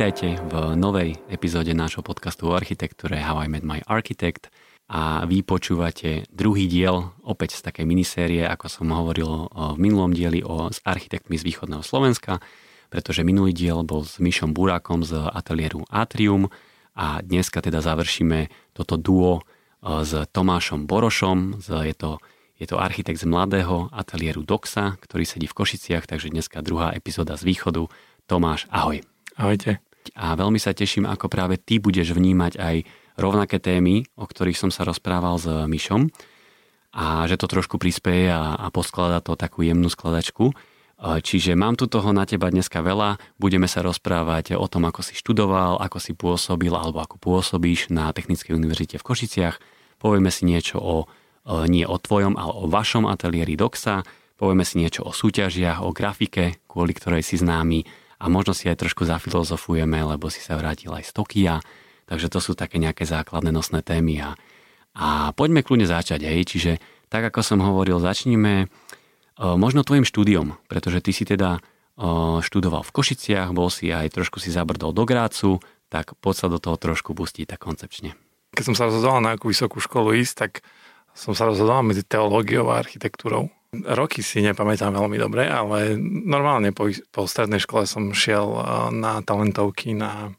Vítajte v novej epizóde nášho podcastu o architektúre How I Met My Architect a vy počúvate druhý diel opäť z takej minisérie, ako som hovoril v minulom dieli o, s architektmi z východného Slovenska, pretože minulý diel bol s Mišom Burákom z ateliéru Atrium a dneska teda završíme toto duo s Tomášom Borošom, je to je to architekt z mladého ateliéru Doxa, ktorý sedí v Košiciach, takže dneska druhá epizóda z východu. Tomáš, ahoj. Ahojte. A veľmi sa teším, ako práve ty budeš vnímať aj rovnaké témy, o ktorých som sa rozprával s Myšom a že to trošku prispieje a, a posklada to takú jemnú skladačku. E, čiže mám tu toho na teba dneska veľa, budeme sa rozprávať o tom, ako si študoval, ako si pôsobil alebo ako pôsobíš na Technickej univerzite v Košiciach. Povieme si niečo o, e, nie o tvojom, ale o vašom ateliéri Doxa. Povieme si niečo o súťažiach, o grafike, kvôli ktorej si známy a možno si aj trošku zafilozofujeme, lebo si sa vrátil aj z Tokia, takže to sú také nejaké základné nosné témy a, a poďme kľudne začať, hej, čiže tak ako som hovoril, začníme uh, možno tvojim štúdiom, pretože ty si teda uh, študoval v Košiciach, bol si aj trošku si zabrdol do Grácu, tak poď sa do toho trošku pustiť tak koncepčne. Keď som sa rozhodoval na akú vysokú školu ísť, tak som sa rozhodoval medzi teológiou a architektúrou. Roky si nepamätám veľmi dobre, ale normálne po, po strednej škole som šiel na talentovky na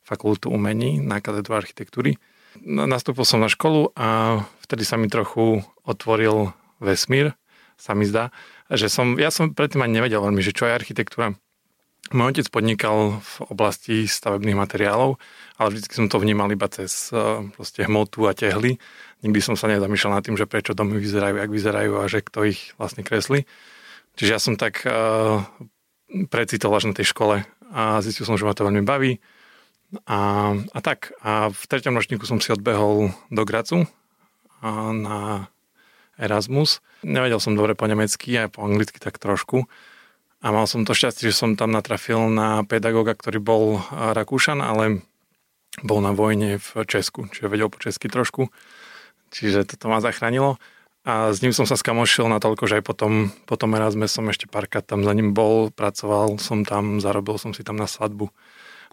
fakultu umení, na katedru architektúry. Nastúpil som na školu a vtedy sa mi trochu otvoril vesmír, sa mi zdá, že som, ja som predtým ani nevedel veľmi, že čo je architektúra. Môj otec podnikal v oblasti stavebných materiálov, ale vždy som to vnímal iba cez proste hmotu a tehly nikdy som sa nezamýšľal nad tým, že prečo domy vyzerajú, jak vyzerajú a že kto ich vlastne kreslí. Čiže ja som tak uh, precitol až na tej škole a zistil som, že ma to veľmi baví. A, a tak, a v treťom ročníku som si odbehol do Gracu a na Erasmus. Nevedel som dobre po nemecky a po anglicky tak trošku. A mal som to šťastie, že som tam natrafil na pedagóga, ktorý bol Rakúšan, ale bol na vojne v Česku, čiže vedel po česky trošku. Čiže toto ma zachránilo. A s ním som sa skamošil natoľko, že aj potom, potom Erasme som ešte párkrát tam za ním bol, pracoval som tam, zarobil som si tam na svadbu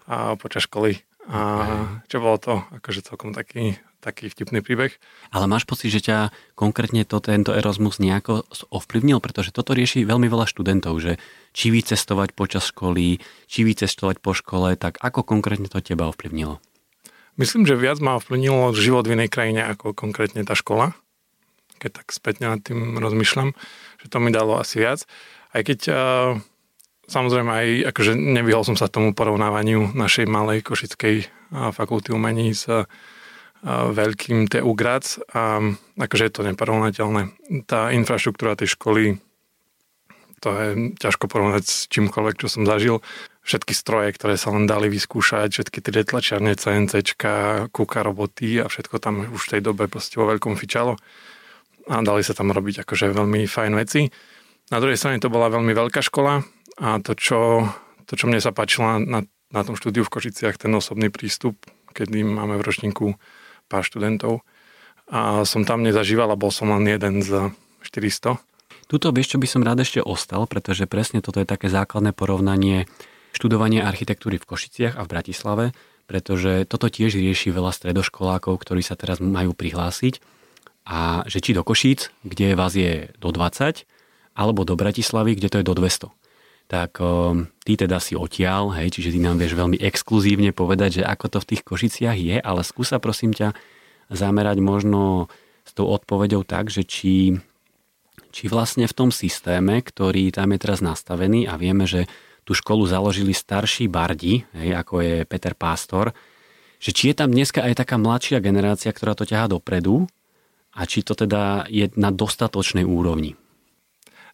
a počas školy. A čo bolo to akože celkom taký, taký vtipný príbeh. Ale máš pocit, že ťa konkrétne to, tento Erasmus nejako ovplyvnil? Pretože toto rieši veľmi veľa študentov, že či vycestovať počas školy, či vycestovať po škole, tak ako konkrétne to teba ovplyvnilo? Myslím, že viac ma ovplyvnilo život v inej krajine ako konkrétne tá škola. Keď tak spätne nad tým rozmýšľam, že to mi dalo asi viac. Aj keď uh, samozrejme aj akože nevyhol som sa tomu porovnávaniu našej malej košickej uh, fakulty umení s veľkým TU Graz a akože je to neporovnateľné. Tá infraštruktúra tej školy to je ťažko porovnať s čímkoľvek, čo som zažil všetky stroje, ktoré sa len dali vyskúšať, všetky 3D tlačiarne, CNC, kúka roboty a všetko tam už v tej dobe proste vo veľkom fičalo a dali sa tam robiť akože veľmi fajn veci. Na druhej strane to bola veľmi veľká škola a to, čo, to, čo mne sa páčilo na, na tom štúdiu v Košiciach, ten osobný prístup, kedy máme v ročníku pár študentov a som tam nezažíval a bol som len jeden z 400. Tuto vieš, čo by som rád ešte ostal, pretože presne toto je také základné porovnanie študovanie architektúry v Košiciach a v Bratislave, pretože toto tiež rieši veľa stredoškolákov, ktorí sa teraz majú prihlásiť a že či do Košíc, kde vás je do 20, alebo do Bratislavy, kde to je do 200. Tak um, ty teda si odtiaľ, hej, čiže ty nám vieš veľmi exkluzívne povedať, že ako to v tých Košiciach je, ale skúsa prosím ťa zamerať možno s tou odpoveďou tak, že či, či vlastne v tom systéme, ktorý tam je teraz nastavený a vieme, že tú školu založili starší bardi, hej, ako je Peter Pástor, že či je tam dneska aj taká mladšia generácia, ktorá to ťahá dopredu a či to teda je na dostatočnej úrovni.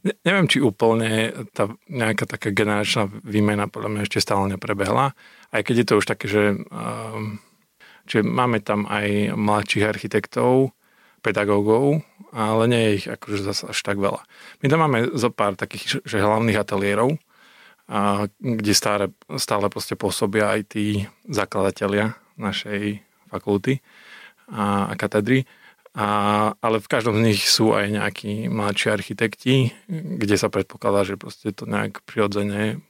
Ne, neviem, či úplne tá nejaká taká generačná výmena podľa mňa ešte stále neprebehla, aj keď je to už také, že um, čiže máme tam aj mladších architektov, pedagógov, ale nie je ich akože zase až tak veľa. My tam máme zo pár takých že hlavných ateliérov, a kde stále, stále proste pôsobia aj tí zakladatelia našej fakulty a, a katedry. A, ale v každom z nich sú aj nejakí mladší architekti, kde sa predpokladá, že proste to nejak prirodzene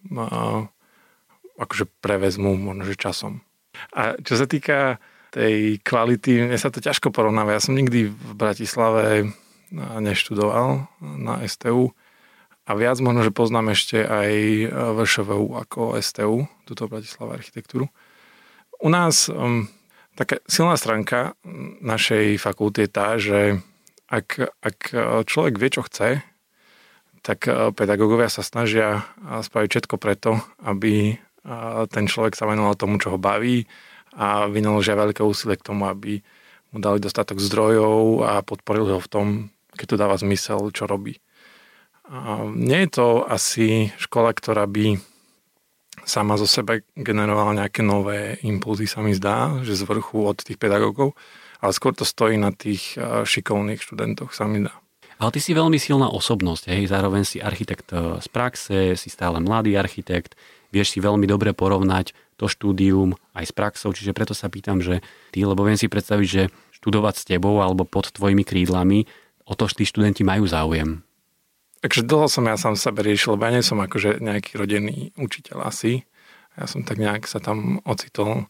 akože prevezmú možno, že časom. A čo sa týka tej kvality, mne sa to ťažko porovnáva. Ja som nikdy v Bratislave neštudoval na STU a viac možno, že poznám ešte aj VŠVU ako STU, túto Bratislava architektúru. U nás um, taká silná stránka našej fakulty je tá, že ak, ak človek vie, čo chce, tak pedagógovia sa snažia spraviť všetko preto, aby ten človek sa venoval tomu, čo ho baví a vynaložia veľké úsilie k tomu, aby mu dali dostatok zdrojov a podporili ho v tom, keď to dáva zmysel, čo robí. Nie je to asi škola, ktorá by sama zo sebe generovala nejaké nové impulzy, sa mi zdá, že z vrchu od tých pedagógov, ale skôr to stojí na tých šikovných študentoch, sa mi zdá. Ale ty si veľmi silná osobnosť, hej, zároveň si architekt e, z praxe, si stále mladý architekt, vieš si veľmi dobre porovnať to štúdium aj s praxou, čiže preto sa pýtam, že ty, lebo viem si predstaviť, že študovať s tebou alebo pod tvojimi krídlami, o to tí študenti majú záujem. Takže dlho som ja sám sebe riešil, lebo ja nie som akože nejaký rodený učiteľ asi. Ja som tak nejak sa tam ocitol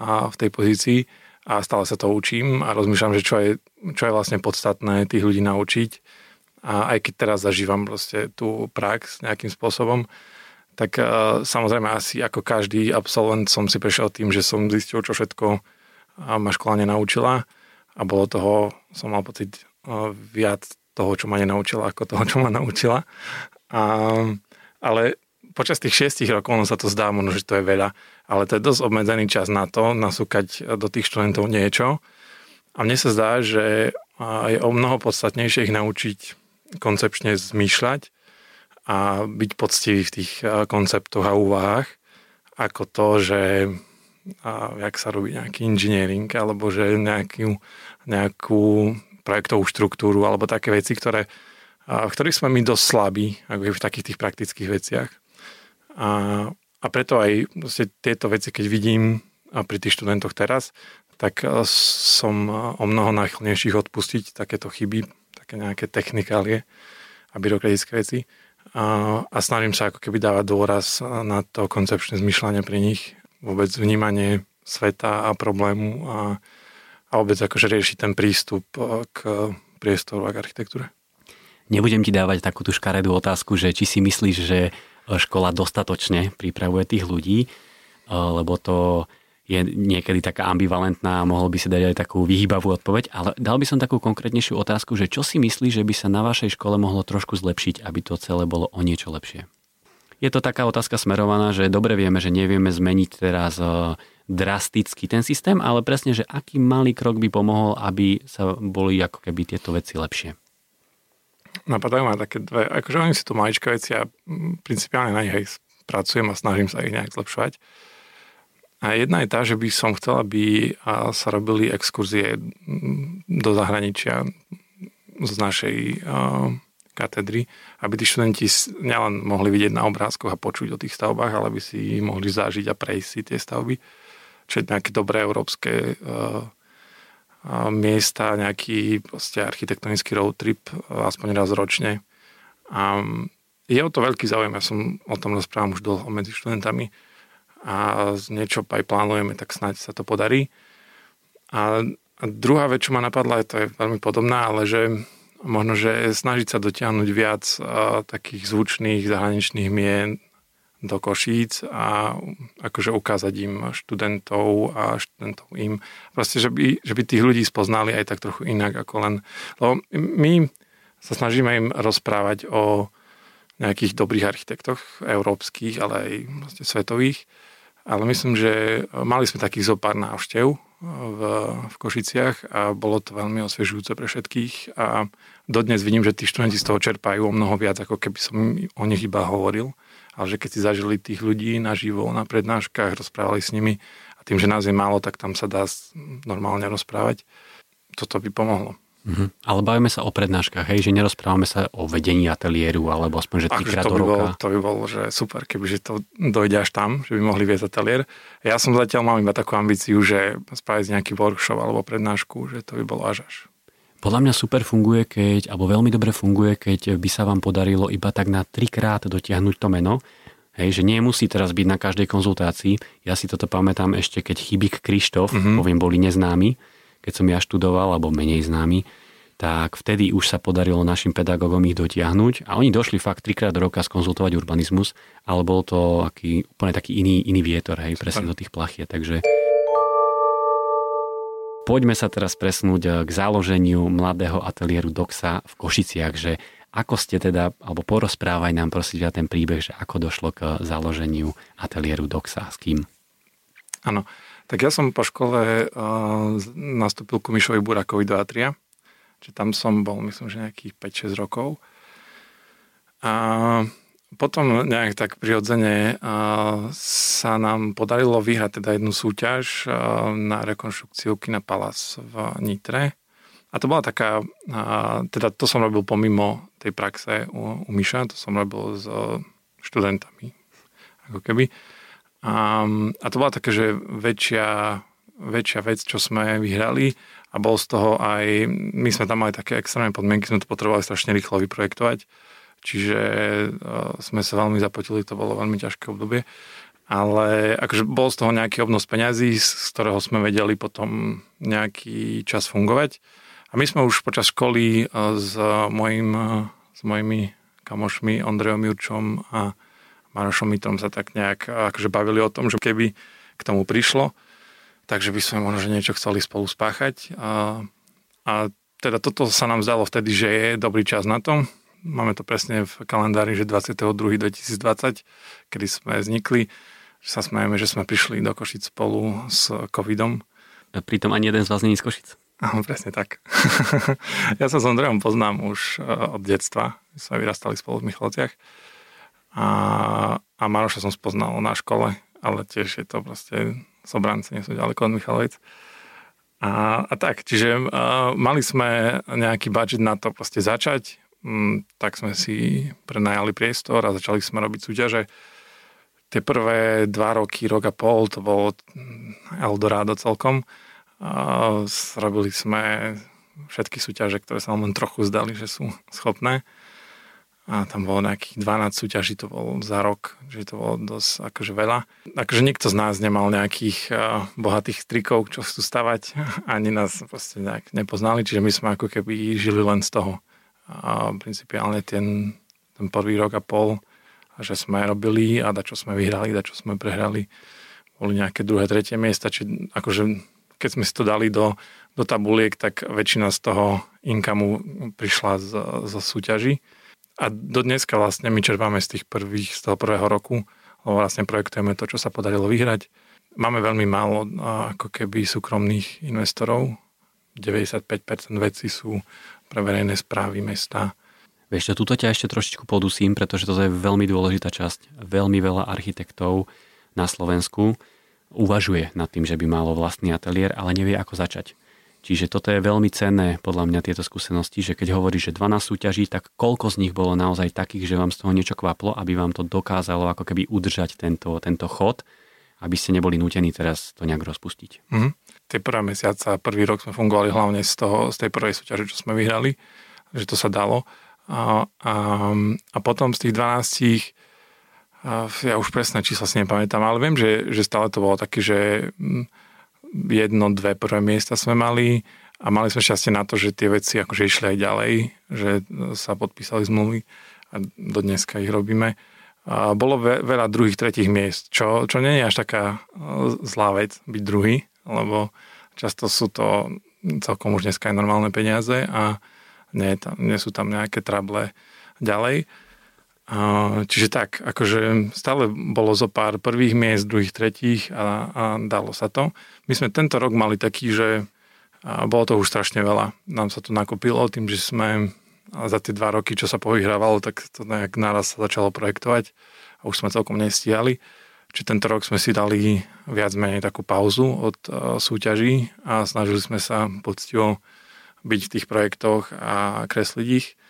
a v tej pozícii a stále sa to učím a rozmýšľam, že čo je, čo je vlastne podstatné tých ľudí naučiť. A aj keď teraz zažívam proste tú prax nejakým spôsobom, tak uh, samozrejme asi ako každý absolvent som si prešiel tým, že som zistil, čo všetko ma škola nenaučila a bolo toho, som mal pocit uh, viac toho, čo ma nenaučila, ako toho, čo ma naučila. A, ale počas tých šiestich rokov, no sa to zdá možno, že to je veľa, ale to je dosť obmedzený čas na to, nasúkať do tých študentov niečo. A mne sa zdá, že je o mnoho podstatnejšie ich naučiť koncepčne zmýšľať a byť poctivý v tých konceptoch a úvahách, ako to, že a jak sa robí nejaký inžiniering, alebo že nejakú, nejakú projektovú štruktúru, alebo také veci, ktoré, v ktorých sme my dosť slabí, ako v takých tých praktických veciach. A, a preto aj tieto veci, keď vidím pri tých študentoch teraz, tak e, som e, o mnoho náchylnejších odpustiť takéto chyby, také nejaké technikálie a byrokratické veci. A, a snažím sa ako keby dávať dôraz na to koncepčné zmyšľanie pri nich, vôbec vnímanie sveta a problému a, a vôbec akože riešiť ten prístup e, k priestoru a k architektúre. Nebudem ti dávať takú tú škaredú otázku, že či si myslíš, že škola dostatočne pripravuje tých ľudí, eh, lebo to je niekedy taká ambivalentná a mohol by si dať aj takú vyhýbavú odpoveď, ale dal by som takú konkrétnejšiu otázku, že čo si myslí, že by sa na vašej škole mohlo trošku zlepšiť, aby to celé bolo o niečo lepšie? Je to taká otázka smerovaná, že dobre vieme, že nevieme zmeniť teraz eh, drasticky ten systém, ale presne, že aký malý krok by pomohol, aby sa boli ako keby tieto veci lepšie napadajú ma také dve, akože oni si to maličké veci a principiálne na nich aj pracujem a snažím sa ich nejak zlepšovať. A jedna je tá, že by som chcel, aby sa robili exkurzie do zahraničia z našej katedry, aby tí študenti nielen mohli vidieť na obrázkoch a počuť o tých stavbách, ale by si mohli zažiť a prejsť si tie stavby. Čo je nejaké dobré európske miesta, nejaký proste architektonický road trip, aspoň raz ročne. A je o to veľký záujem, ja som o tom rozprávam už dlho medzi študentami a niečo aj plánujeme, tak snáď sa to podarí. A, druhá vec, čo ma napadla, to je veľmi podobná, ale že možno, že snažiť sa dotiahnuť viac takých zvučných zahraničných mien do Košíc a akože ukázať im študentov a študentov im. Proste, že by, že by tých ľudí spoznali aj tak trochu inak ako len... Lebo my sa snažíme im rozprávať o nejakých dobrých architektoch, európskych, ale aj vlastne svetových. Ale myslím, že mali sme takých zo pár návštev v, v Košiciach a bolo to veľmi osviežujúce pre všetkých a dodnes vidím, že tí študenti z toho čerpajú o mnoho viac, ako keby som o nich iba hovoril ale že keď si zažili tých ľudí naživo na prednáškach, rozprávali s nimi a tým, že nás je málo, tak tam sa dá normálne rozprávať. Toto by pomohlo. Mm-hmm. Ale bavíme sa o prednáškach, hej, že nerozprávame sa o vedení ateliéru, alebo aspoň, že trikrát do roka. Bol, to by bolo, že super, kebyže to dojde až tam, že by mohli viesť ateliér. Ja som zatiaľ mal iba takú ambíciu, že spraviť nejaký workshop alebo prednášku, že to by bolo až až. Podľa mňa super funguje, keď, alebo veľmi dobre funguje, keď by sa vám podarilo iba tak na trikrát dotiahnuť to meno. Hej, že nemusí teraz byť na každej konzultácii. Ja si toto pamätám ešte, keď Chybik Krištof, mm-hmm. poviem, boli neznámi, keď som ja študoval, alebo menej známy, tak vtedy už sa podarilo našim pedagógom ich dotiahnuť a oni došli fakt trikrát do roka skonzultovať urbanizmus, ale bol to aký, úplne taký iný, iný vietor, hej, presne do tých plachie, takže poďme sa teraz presnúť k založeniu mladého ateliéru Doxa v Košiciach, že ako ste teda, alebo porozprávaj nám prosím ten príbeh, že ako došlo k založeniu ateliéru Doxa, s kým? Áno, tak ja som po škole uh, nastúpil ku Mišovi Burakovi do Atria, čiže tam som bol, myslím, že nejakých 5-6 rokov. A potom nejak tak prirodzene uh, sa nám podarilo vyhrať teda jednu súťaž uh, na rekonštrukciu Kina Palace v Nitre a to bola taká, teda to som robil pomimo tej praxe u, u Miša, to som robil s študentami, ako keby. A, a to bola také, že väčšia, väčšia vec, čo sme vyhrali. A bol z toho aj, my sme tam mali také extrémne podmienky, sme to potrebovali strašne rýchlo vyprojektovať, čiže sme sa veľmi zapotili, to bolo veľmi ťažké obdobie. Ale akože bol z toho nejaký obnos peňazí, z ktorého sme vedeli potom nejaký čas fungovať. A my sme už počas školy s, mojim, s mojimi kamošmi Ondrejom Jurčom a Marošom Mitrom sa tak nejak akože bavili o tom, že keby k tomu prišlo, takže by sme možno niečo chceli spolu spáchať. A, a teda toto sa nám zdalo vtedy, že je dobrý čas na to. Máme to presne v kalendári, že 22.2020, kedy sme vznikli, že sa smejeme, že sme prišli do Košic spolu s covidom. A pritom ani jeden z vás je z Košic. Áno, presne tak. ja sa s Ondrejom poznám už e, od detstva. My sme vyrastali spolu v Michalovciach. A, a Maroša som spoznal na škole, ale tiež je to proste Sobranci, nie sú ďaleko od Michalovic. A, a tak, čiže e, mali sme nejaký budget na to proste začať, mm, tak sme si prenajali priestor a začali sme robiť súťaže. Tie prvé dva roky, rok a pol, to bolo Eldorado celkom Robili sme všetky súťaže, ktoré sa len trochu zdali, že sú schopné. A tam bolo nejakých 12 súťaží, to bolo za rok, že to bolo dosť akože veľa. Akože nikto z nás nemal nejakých uh, bohatých strikov, čo chcú stavať, ani nás proste nejak nepoznali, čiže my sme ako keby žili len z toho. A principiálne ten, ten prvý rok a pol, že sme robili a da čo sme vyhrali, da čo sme prehrali, boli nejaké druhé, tretie miesta, či akože keď sme si to dali do, do tabuliek, tak väčšina z toho inkamu prišla z, z súťaží. A do dneska vlastne my čerpáme z tých prvých, z toho prvého roku, lebo vlastne projektujeme to, čo sa podarilo vyhrať. Máme veľmi málo ako keby súkromných investorov. 95% vecí sú pre verejné správy mesta. Vieš, tuto ťa ešte trošičku podusím, pretože to je veľmi dôležitá časť. Veľmi veľa architektov na Slovensku uvažuje nad tým, že by malo vlastný ateliér, ale nevie ako začať. Čiže toto je veľmi cenné podľa mňa tieto skúsenosti, že keď hovorí, že 12 súťaží, tak koľko z nich bolo naozaj takých, že vám z toho niečo kvaplo, aby vám to dokázalo ako keby udržať tento, tento chod, aby ste neboli nútení teraz to nejak rozpustiť. Mm-hmm. Tie prvé mesiace, prvý rok sme fungovali hlavne z, toho, z tej prvej súťaže, čo sme vyhrali, že to sa dalo. A, a, a potom z tých 12 ja už presné čísla si nepamätám, ale viem, že, že stále to bolo také, že mm, jedno, dve prvé miesta sme mali a mali sme šťastie na to, že tie veci akože išli aj ďalej, že sa podpísali zmluvy a do dneska ich robíme. A bolo veľa druhých, tretích miest, čo, čo nie je až taká e, zlá vec byť druhý, lebo často sú to celkom už dneska aj normálne peniaze a nie, tam, nie sú tam nejaké trable ďalej. Čiže tak, akože stále bolo zo pár prvých miest, druhých, tretích a, a dalo sa to. My sme tento rok mali taký, že bolo to už strašne veľa. Nám sa to nakopilo tým, že sme za tie dva roky, čo sa povyhrávalo, tak to nejak naraz sa začalo projektovať a už sme celkom nestíhali. Čiže tento rok sme si dali viac menej takú pauzu od súťaží a snažili sme sa poctivo byť v tých projektoch a kresliť ich.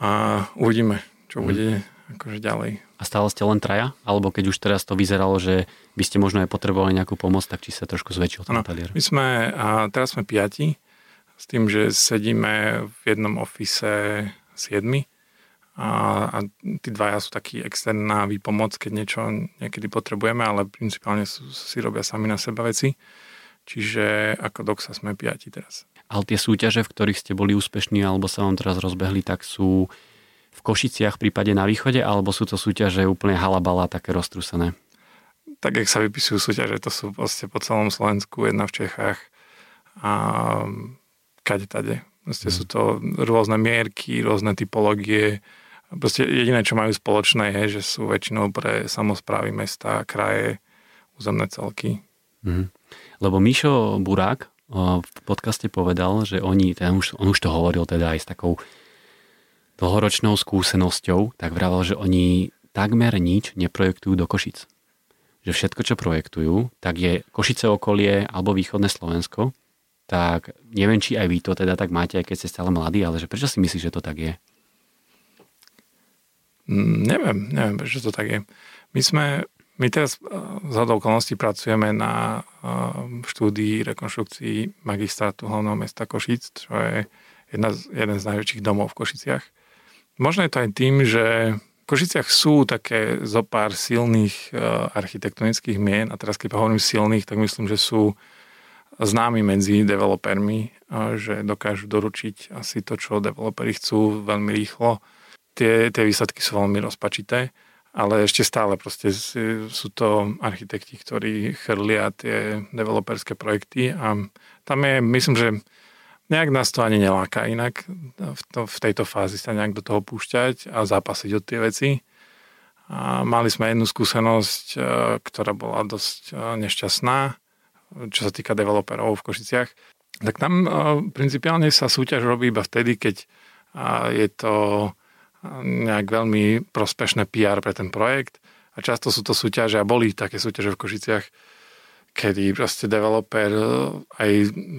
A uvidíme, čo bude akože ďalej. A stále ste len traja? Alebo keď už teraz to vyzeralo, že by ste možno aj potrebovali nejakú pomoc, tak či sa trošku zväčšil ten ateliér? My sme, a teraz sme piati, s tým, že sedíme v jednom ofise siedmi a, a tí dvaja sú taký externá výpomoc, keď niečo niekedy potrebujeme, ale principálne sú, si robia sami na seba veci. Čiže ako Doxa sme piati teraz. Ale tie súťaže, v ktorých ste boli úspešní alebo sa vám teraz rozbehli, tak sú v Košiciach, v prípade na východe, alebo sú to súťaže úplne halabala, také roztrusené? Tak, jak sa vypisujú súťaže, to sú vlastne po celom Slovensku, jedna v Čechách a kade tade. Proste mm. sú to rôzne mierky, rôzne typológie, Proste jediné, čo majú spoločné, je, že sú väčšinou pre samozprávy mesta, kraje, územné celky. Mm. Lebo Mišo Burák v podcaste povedal, že oni, ten už, on už to hovoril teda aj s takou dlhoročnou skúsenosťou, tak vravel, že oni takmer nič neprojektujú do Košic. Že všetko, čo projektujú, tak je Košice okolie alebo východné Slovensko, tak neviem, či aj vy to teda tak máte, aj keď ste stále mladí, ale že prečo si myslíš, že to tak je? Mm, neviem, neviem, prečo to tak je. My sme, my teraz eh, z hodou okolností pracujeme na eh, štúdii rekonštrukcií magistrátu hlavného mesta Košic, čo je jedna z, jeden z najväčších domov v Košiciach. Možno je to aj tým, že v Košiciach sú také zo pár silných uh, architektonických mien a teraz keď hovorím silných, tak myslím, že sú známi medzi developermi, uh, že dokážu doručiť asi to, čo developeri chcú veľmi rýchlo. Tie, tie výsledky sú veľmi rozpačité, ale ešte stále proste sú to architekti, ktorí chrlia tie developerské projekty a tam je, myslím, že nejak nás to ani neláka inak v, to, v tejto fázi sa nejak do toho púšťať a zápasiť od tie veci. A mali sme jednu skúsenosť, e, ktorá bola dosť e, nešťastná, čo sa týka developerov v Košiciach. Tak tam e, principiálne sa súťaž robí iba vtedy, keď je to nejak veľmi prospešné PR pre ten projekt a často sú to súťaže a boli také súťaže v Košiciach, kedy proste developer e, aj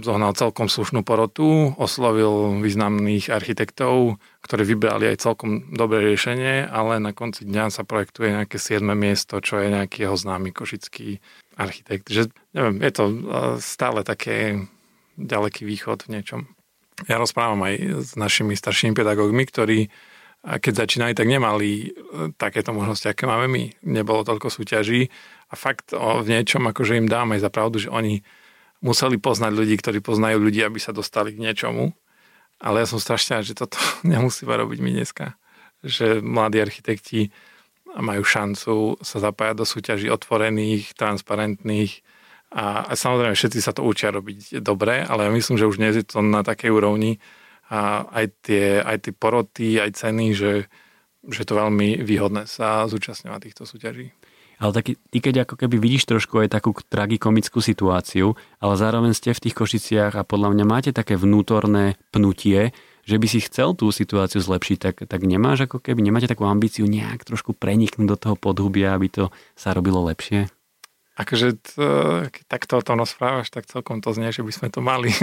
zohnal celkom slušnú porotu, oslovil významných architektov, ktorí vybrali aj celkom dobré riešenie, ale na konci dňa sa projektuje nejaké 7. miesto, čo je nejaký jeho známy košický architekt. Že, neviem, je to e, stále také ďaleký východ v niečom. Ja rozprávam aj s našimi staršími pedagógmi, ktorí a keď začínali, tak nemali takéto možnosti, aké máme my. Nebolo toľko súťaží a fakt o, v niečom akože im dáme za pravdu, že oni museli poznať ľudí, ktorí poznajú ľudí, aby sa dostali k niečomu. Ale ja som strašne že toto nemusíme robiť my dneska. Že mladí architekti majú šancu sa zapájať do súťaží otvorených, transparentných a, a samozrejme všetci sa to učia robiť dobre, ale ja myslím, že už dnes je to na takej úrovni, a aj tie, aj tie poroty, aj ceny, že, že to veľmi výhodné sa zúčastňovať týchto súťaží. Ale taký, ty keď ako keby vidíš trošku aj takú tragikomickú situáciu, ale zároveň ste v tých Košiciach a podľa mňa máte také vnútorné pnutie, že by si chcel tú situáciu zlepšiť, tak, tak nemáš ako keby, nemáte takú ambíciu nejak trošku preniknúť do toho podhubia, aby to sa robilo lepšie? Akože to, keď takto o tom rozprávaš, tak celkom to znie, že by sme to mali.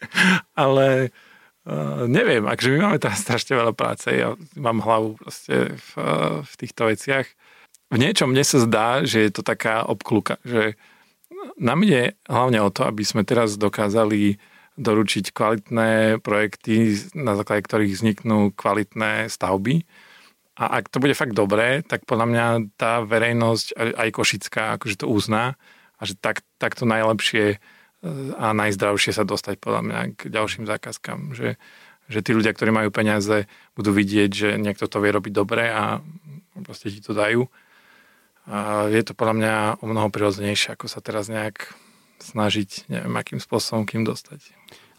ale Uh, neviem, akže my máme teraz strašne veľa práce, ja mám hlavu proste v, v týchto veciach. V niečom mne sa zdá, že je to taká obkluka, že nám ide hlavne o to, aby sme teraz dokázali doručiť kvalitné projekty, na základe ktorých vzniknú kvalitné stavby. A ak to bude fakt dobré, tak podľa mňa tá verejnosť, aj Košická, akože to uzná a že tak, takto najlepšie a najzdravšie sa dostať podľa mňa k ďalším zákazkám. Že, že tí ľudia, ktorí majú peniaze, budú vidieť, že niekto to vie robiť dobre a proste ti to dajú. A je to podľa mňa o mnoho prirodzenejšie, ako sa teraz nejak snažiť, neviem, akým spôsobom kým dostať.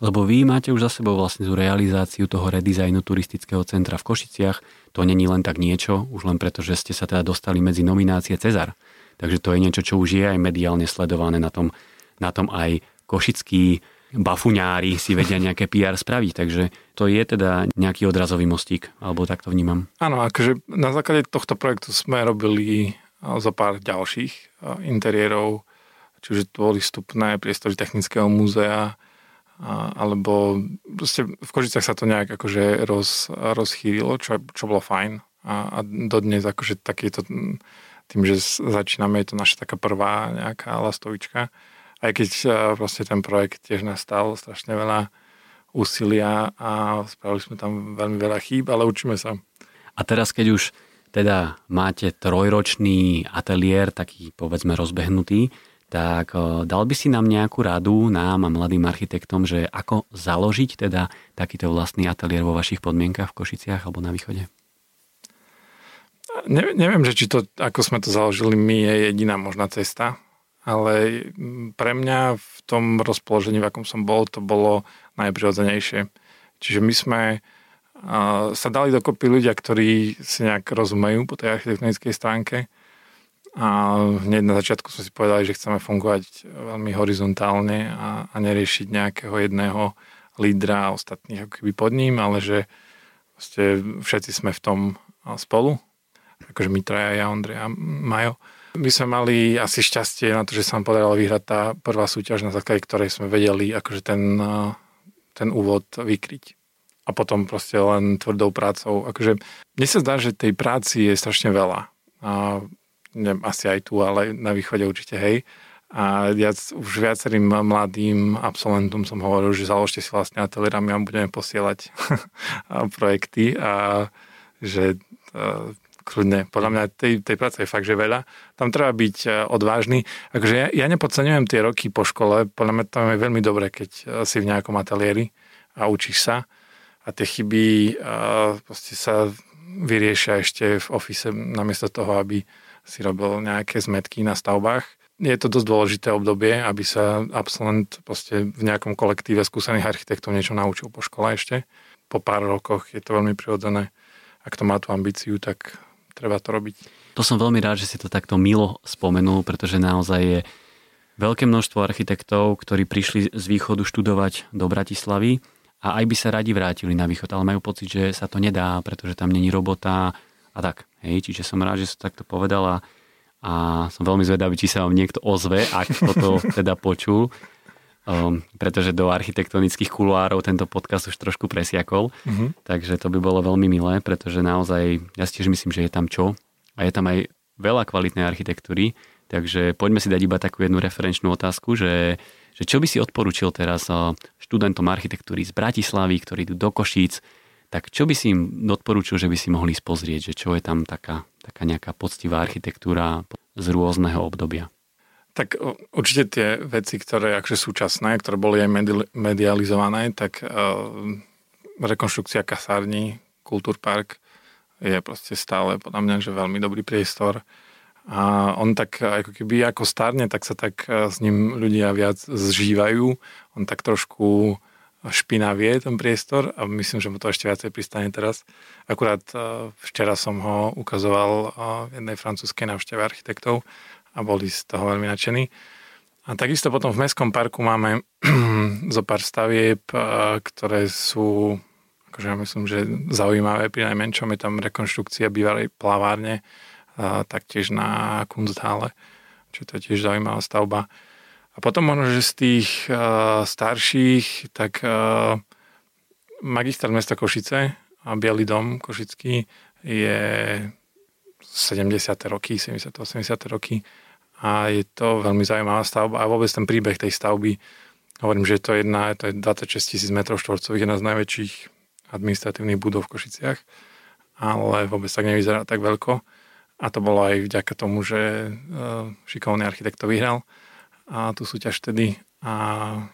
Lebo vy máte už za sebou vlastne tú realizáciu toho redizajnu turistického centra v Košiciach. To není len tak niečo, už len preto, že ste sa teda dostali medzi nominácie Cezar. Takže to je niečo, čo už je aj mediálne sledované na tom, na tom aj košickí bafuňári si vedia nejaké PR spraviť, takže to je teda nejaký odrazový mostík, alebo tak to vnímam. Áno, akože na základe tohto projektu sme robili zo pár ďalších interiérov, čiže to boli vstupné priestory Technického múzea, alebo proste v Kožicách sa to nejak akože roz, rozchýrilo, čo, čo bolo fajn a, a dodnes akože takýto tým, že začíname, je to naša taká prvá nejaká lastovička, aj keď vlastne ten projekt tiež nastal strašne veľa úsilia a spravili sme tam veľmi veľa chýb, ale učíme sa. A teraz, keď už teda máte trojročný ateliér, taký povedzme rozbehnutý, tak dal by si nám nejakú radu, nám a mladým architektom, že ako založiť teda takýto vlastný ateliér vo vašich podmienkach v Košiciach alebo na východe? Ne, neviem, že či to, ako sme to založili my, je jediná možná cesta, ale pre mňa v tom rozpoložení, v akom som bol, to bolo najprirodzenejšie. Čiže my sme sa dali dokopy ľudia, ktorí si nejak rozumejú po tej architektonickej stránke a hneď na začiatku sme si povedali, že chceme fungovať veľmi horizontálne a, a neriešiť nejakého jedného lídra a ostatných ako keby pod ním, ale že všetci sme v tom spolu akože my traja, ja, Ondrej a Majo. My sme mali asi šťastie na to, že sa nám podarilo vyhrať tá prvá súťaž, na základe ktorej sme vedeli akože ten, ten úvod vykryť. A potom proste len tvrdou prácou. Akože mne sa zdá, že tej práci je strašne veľa. A, neviem, asi aj tu, ale na východe určite, hej. A ja už viacerým mladým absolventom som hovoril, že založte si vlastne ateliér a my vám budeme posielať projekty a že kľudne. Podľa mňa tej, tej práce je fakt, že veľa. Tam treba byť e, odvážny. Akože ja, ja nepodceňujem tie roky po škole. Podľa mňa tam je veľmi dobré, keď e, si v nejakom ateliéri a učíš sa. A tie chyby uh, sa vyriešia ešte v ofise namiesto toho, aby si robil nejaké zmetky na stavbách. Je to dosť dôležité obdobie, aby sa absolvent v nejakom kolektíve skúsených architektov niečo naučil po škole ešte. Po pár rokoch je to veľmi prirodzené. Ak to má tú ambíciu, tak treba to robiť. To som veľmi rád, že si to takto milo spomenul, pretože naozaj je veľké množstvo architektov, ktorí prišli z východu študovať do Bratislavy a aj by sa radi vrátili na východ, ale majú pocit, že sa to nedá, pretože tam není robota a tak. Hej, čiže som rád, že som takto povedala a som veľmi zvedavý, či sa vám niekto ozve, ak toto teda počul um, pretože do architektonických kuloárov tento podcast už trošku presiakol, uh-huh. takže to by bolo veľmi milé, pretože naozaj, ja si tiež myslím, že je tam čo a je tam aj veľa kvalitnej architektúry, takže poďme si dať iba takú jednu referenčnú otázku, že, že čo by si odporučil teraz uh, študentom architektúry z Bratislavy, ktorí idú do Košíc, tak čo by si im odporúčil, že by si mohli spozrieť, že čo je tam taká, taká nejaká poctivá architektúra z rôzneho obdobia? Tak určite tie veci, ktoré akže súčasné, ktoré boli aj medializované, tak uh, rekonštrukcia kasární, Kultúrpark je proste stále podľa mňa, že veľmi dobrý priestor. A on tak ako keby ako starne, tak sa tak s ním ľudia viac zžívajú. On tak trošku špinavie ten priestor a myslím, že mu to ešte viacej pristane teraz. Akurát včera som ho ukazoval v jednej francúzskej návšteve architektov a boli z toho veľmi nadšení. A takisto potom v Mestskom parku máme zo pár stavieb, ktoré sú, akože ja myslím, že zaujímavé pri najmenšom. Je tam rekonštrukcia bývalej plavárne, taktiež na Kunsthalle, čo to je tiež zaujímavá stavba. A potom možno, že z tých starších, tak magistrát mesta Košice a Bielý dom Košický je 70. roky, 70. 80. roky a je to veľmi zaujímavá stavba a vôbec ten príbeh tej stavby, hovorím, že to je jedna, to je 26 tisíc m štvorcových, jedna z najväčších administratívnych budov v Košiciach, ale vôbec tak nevyzerá tak veľko a to bolo aj vďaka tomu, že e, šikovný architekt to vyhral a tú súťaž vtedy a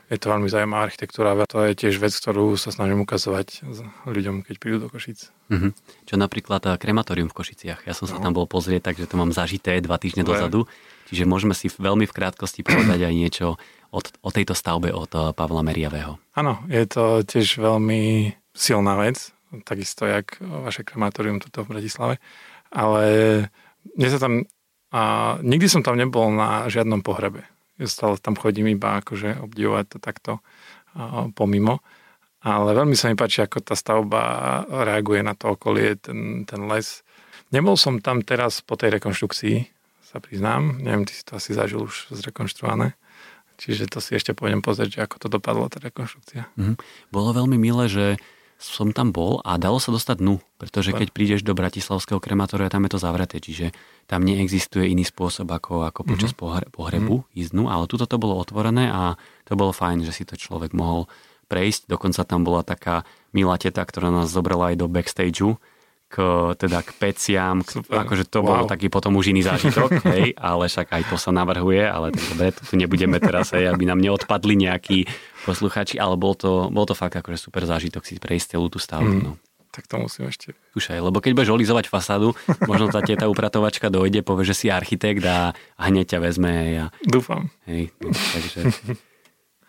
je to veľmi zaujímavá architektúra. To je tiež vec, ktorú sa snažím ukazovať ľuďom, keď prídu do Košic. Mm-hmm. Čo napríklad e, krematórium v Košiciach. Ja som sa no. tam bol pozrieť, takže to mám zažité dva týždne Dobre. dozadu. Čiže môžeme si veľmi v krátkosti povedať aj niečo od, o tejto stavbe od eh, Pavla Meriavého. Áno, je to tiež veľmi silná vec, takisto jak vaše krematórium tuto v Bratislave, ale mne sa tam, a nikdy som tam nebol na žiadnom pohrebe. Ja stále tam chodím iba akože obdivovať to takto a, pomimo. Ale veľmi sa mi páči, ako tá stavba reaguje na to okolie, ten, ten les. Nebol som tam teraz po tej rekonštrukcii, sa priznám. Neviem, ty si to asi zažil už zrekonštruované. Čiže to si ešte pôjdem pozrieť, že ako to dopadlo, tá rekonštrukcia. Mm-hmm. Bolo veľmi milé, že som tam bol a dalo sa dostať dnu, pretože keď prídeš do Bratislavského krematória, tam je to zavreté, čiže tam neexistuje iný spôsob ako, ako mhm. počas mm-hmm. pohrebu mm-hmm. ísť dnu, ale tuto to bolo otvorené a to bolo fajn, že si to človek mohol prejsť. Dokonca tam bola taká milá teta, ktorá nás zobrala aj do backstageu, k, teda k peciam, k, akože to Wow. bol taký potom už iný zážitok, hej, ale však aj to sa navrhuje, ale tak dobre, tu nebudeme teraz, hej, aby nám neodpadli nejakí posluchači, ale bol to, bol to fakt akože super zážitok si prejsť celú tú stavbu. Mm. No. Tak to musím ešte. Skúšaj, lebo keď budeš olizovať fasádu, možno tá teta upratovačka dojde, povie, že si architekt a, a hneď ťa vezme hej, a Dúfam. Hej, no, takže...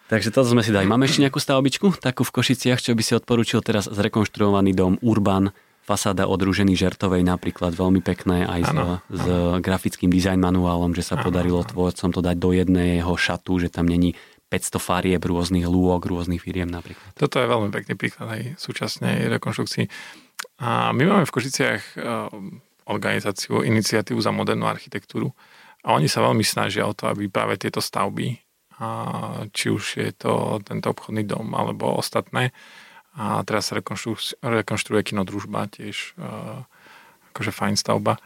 takže toto sme si dali. Máme ešte nejakú stavbičku, takú v Košiciach, čo by si odporúčil teraz zrekonštruovaný dom Urban, fasáda od Rúženy Žertovej napríklad, veľmi pekné aj s, Áno, s grafickým design manuálom, že sa Áno, podarilo tvorcom to dať do jedného šatu, že tam není 500 farieb rôznych lúok, rôznych firiem napríklad. Toto je veľmi pekný príklad aj súčasnej rekonštrukcii. A my máme v Košiciach eh, organizáciu, iniciatívu za modernú architektúru a oni sa veľmi snažia o to, aby práve tieto stavby, a či už je to tento obchodný dom alebo ostatné, a teraz sa rekonštru- rekonštruuje kino družba tiež eh, akože fajn stavba.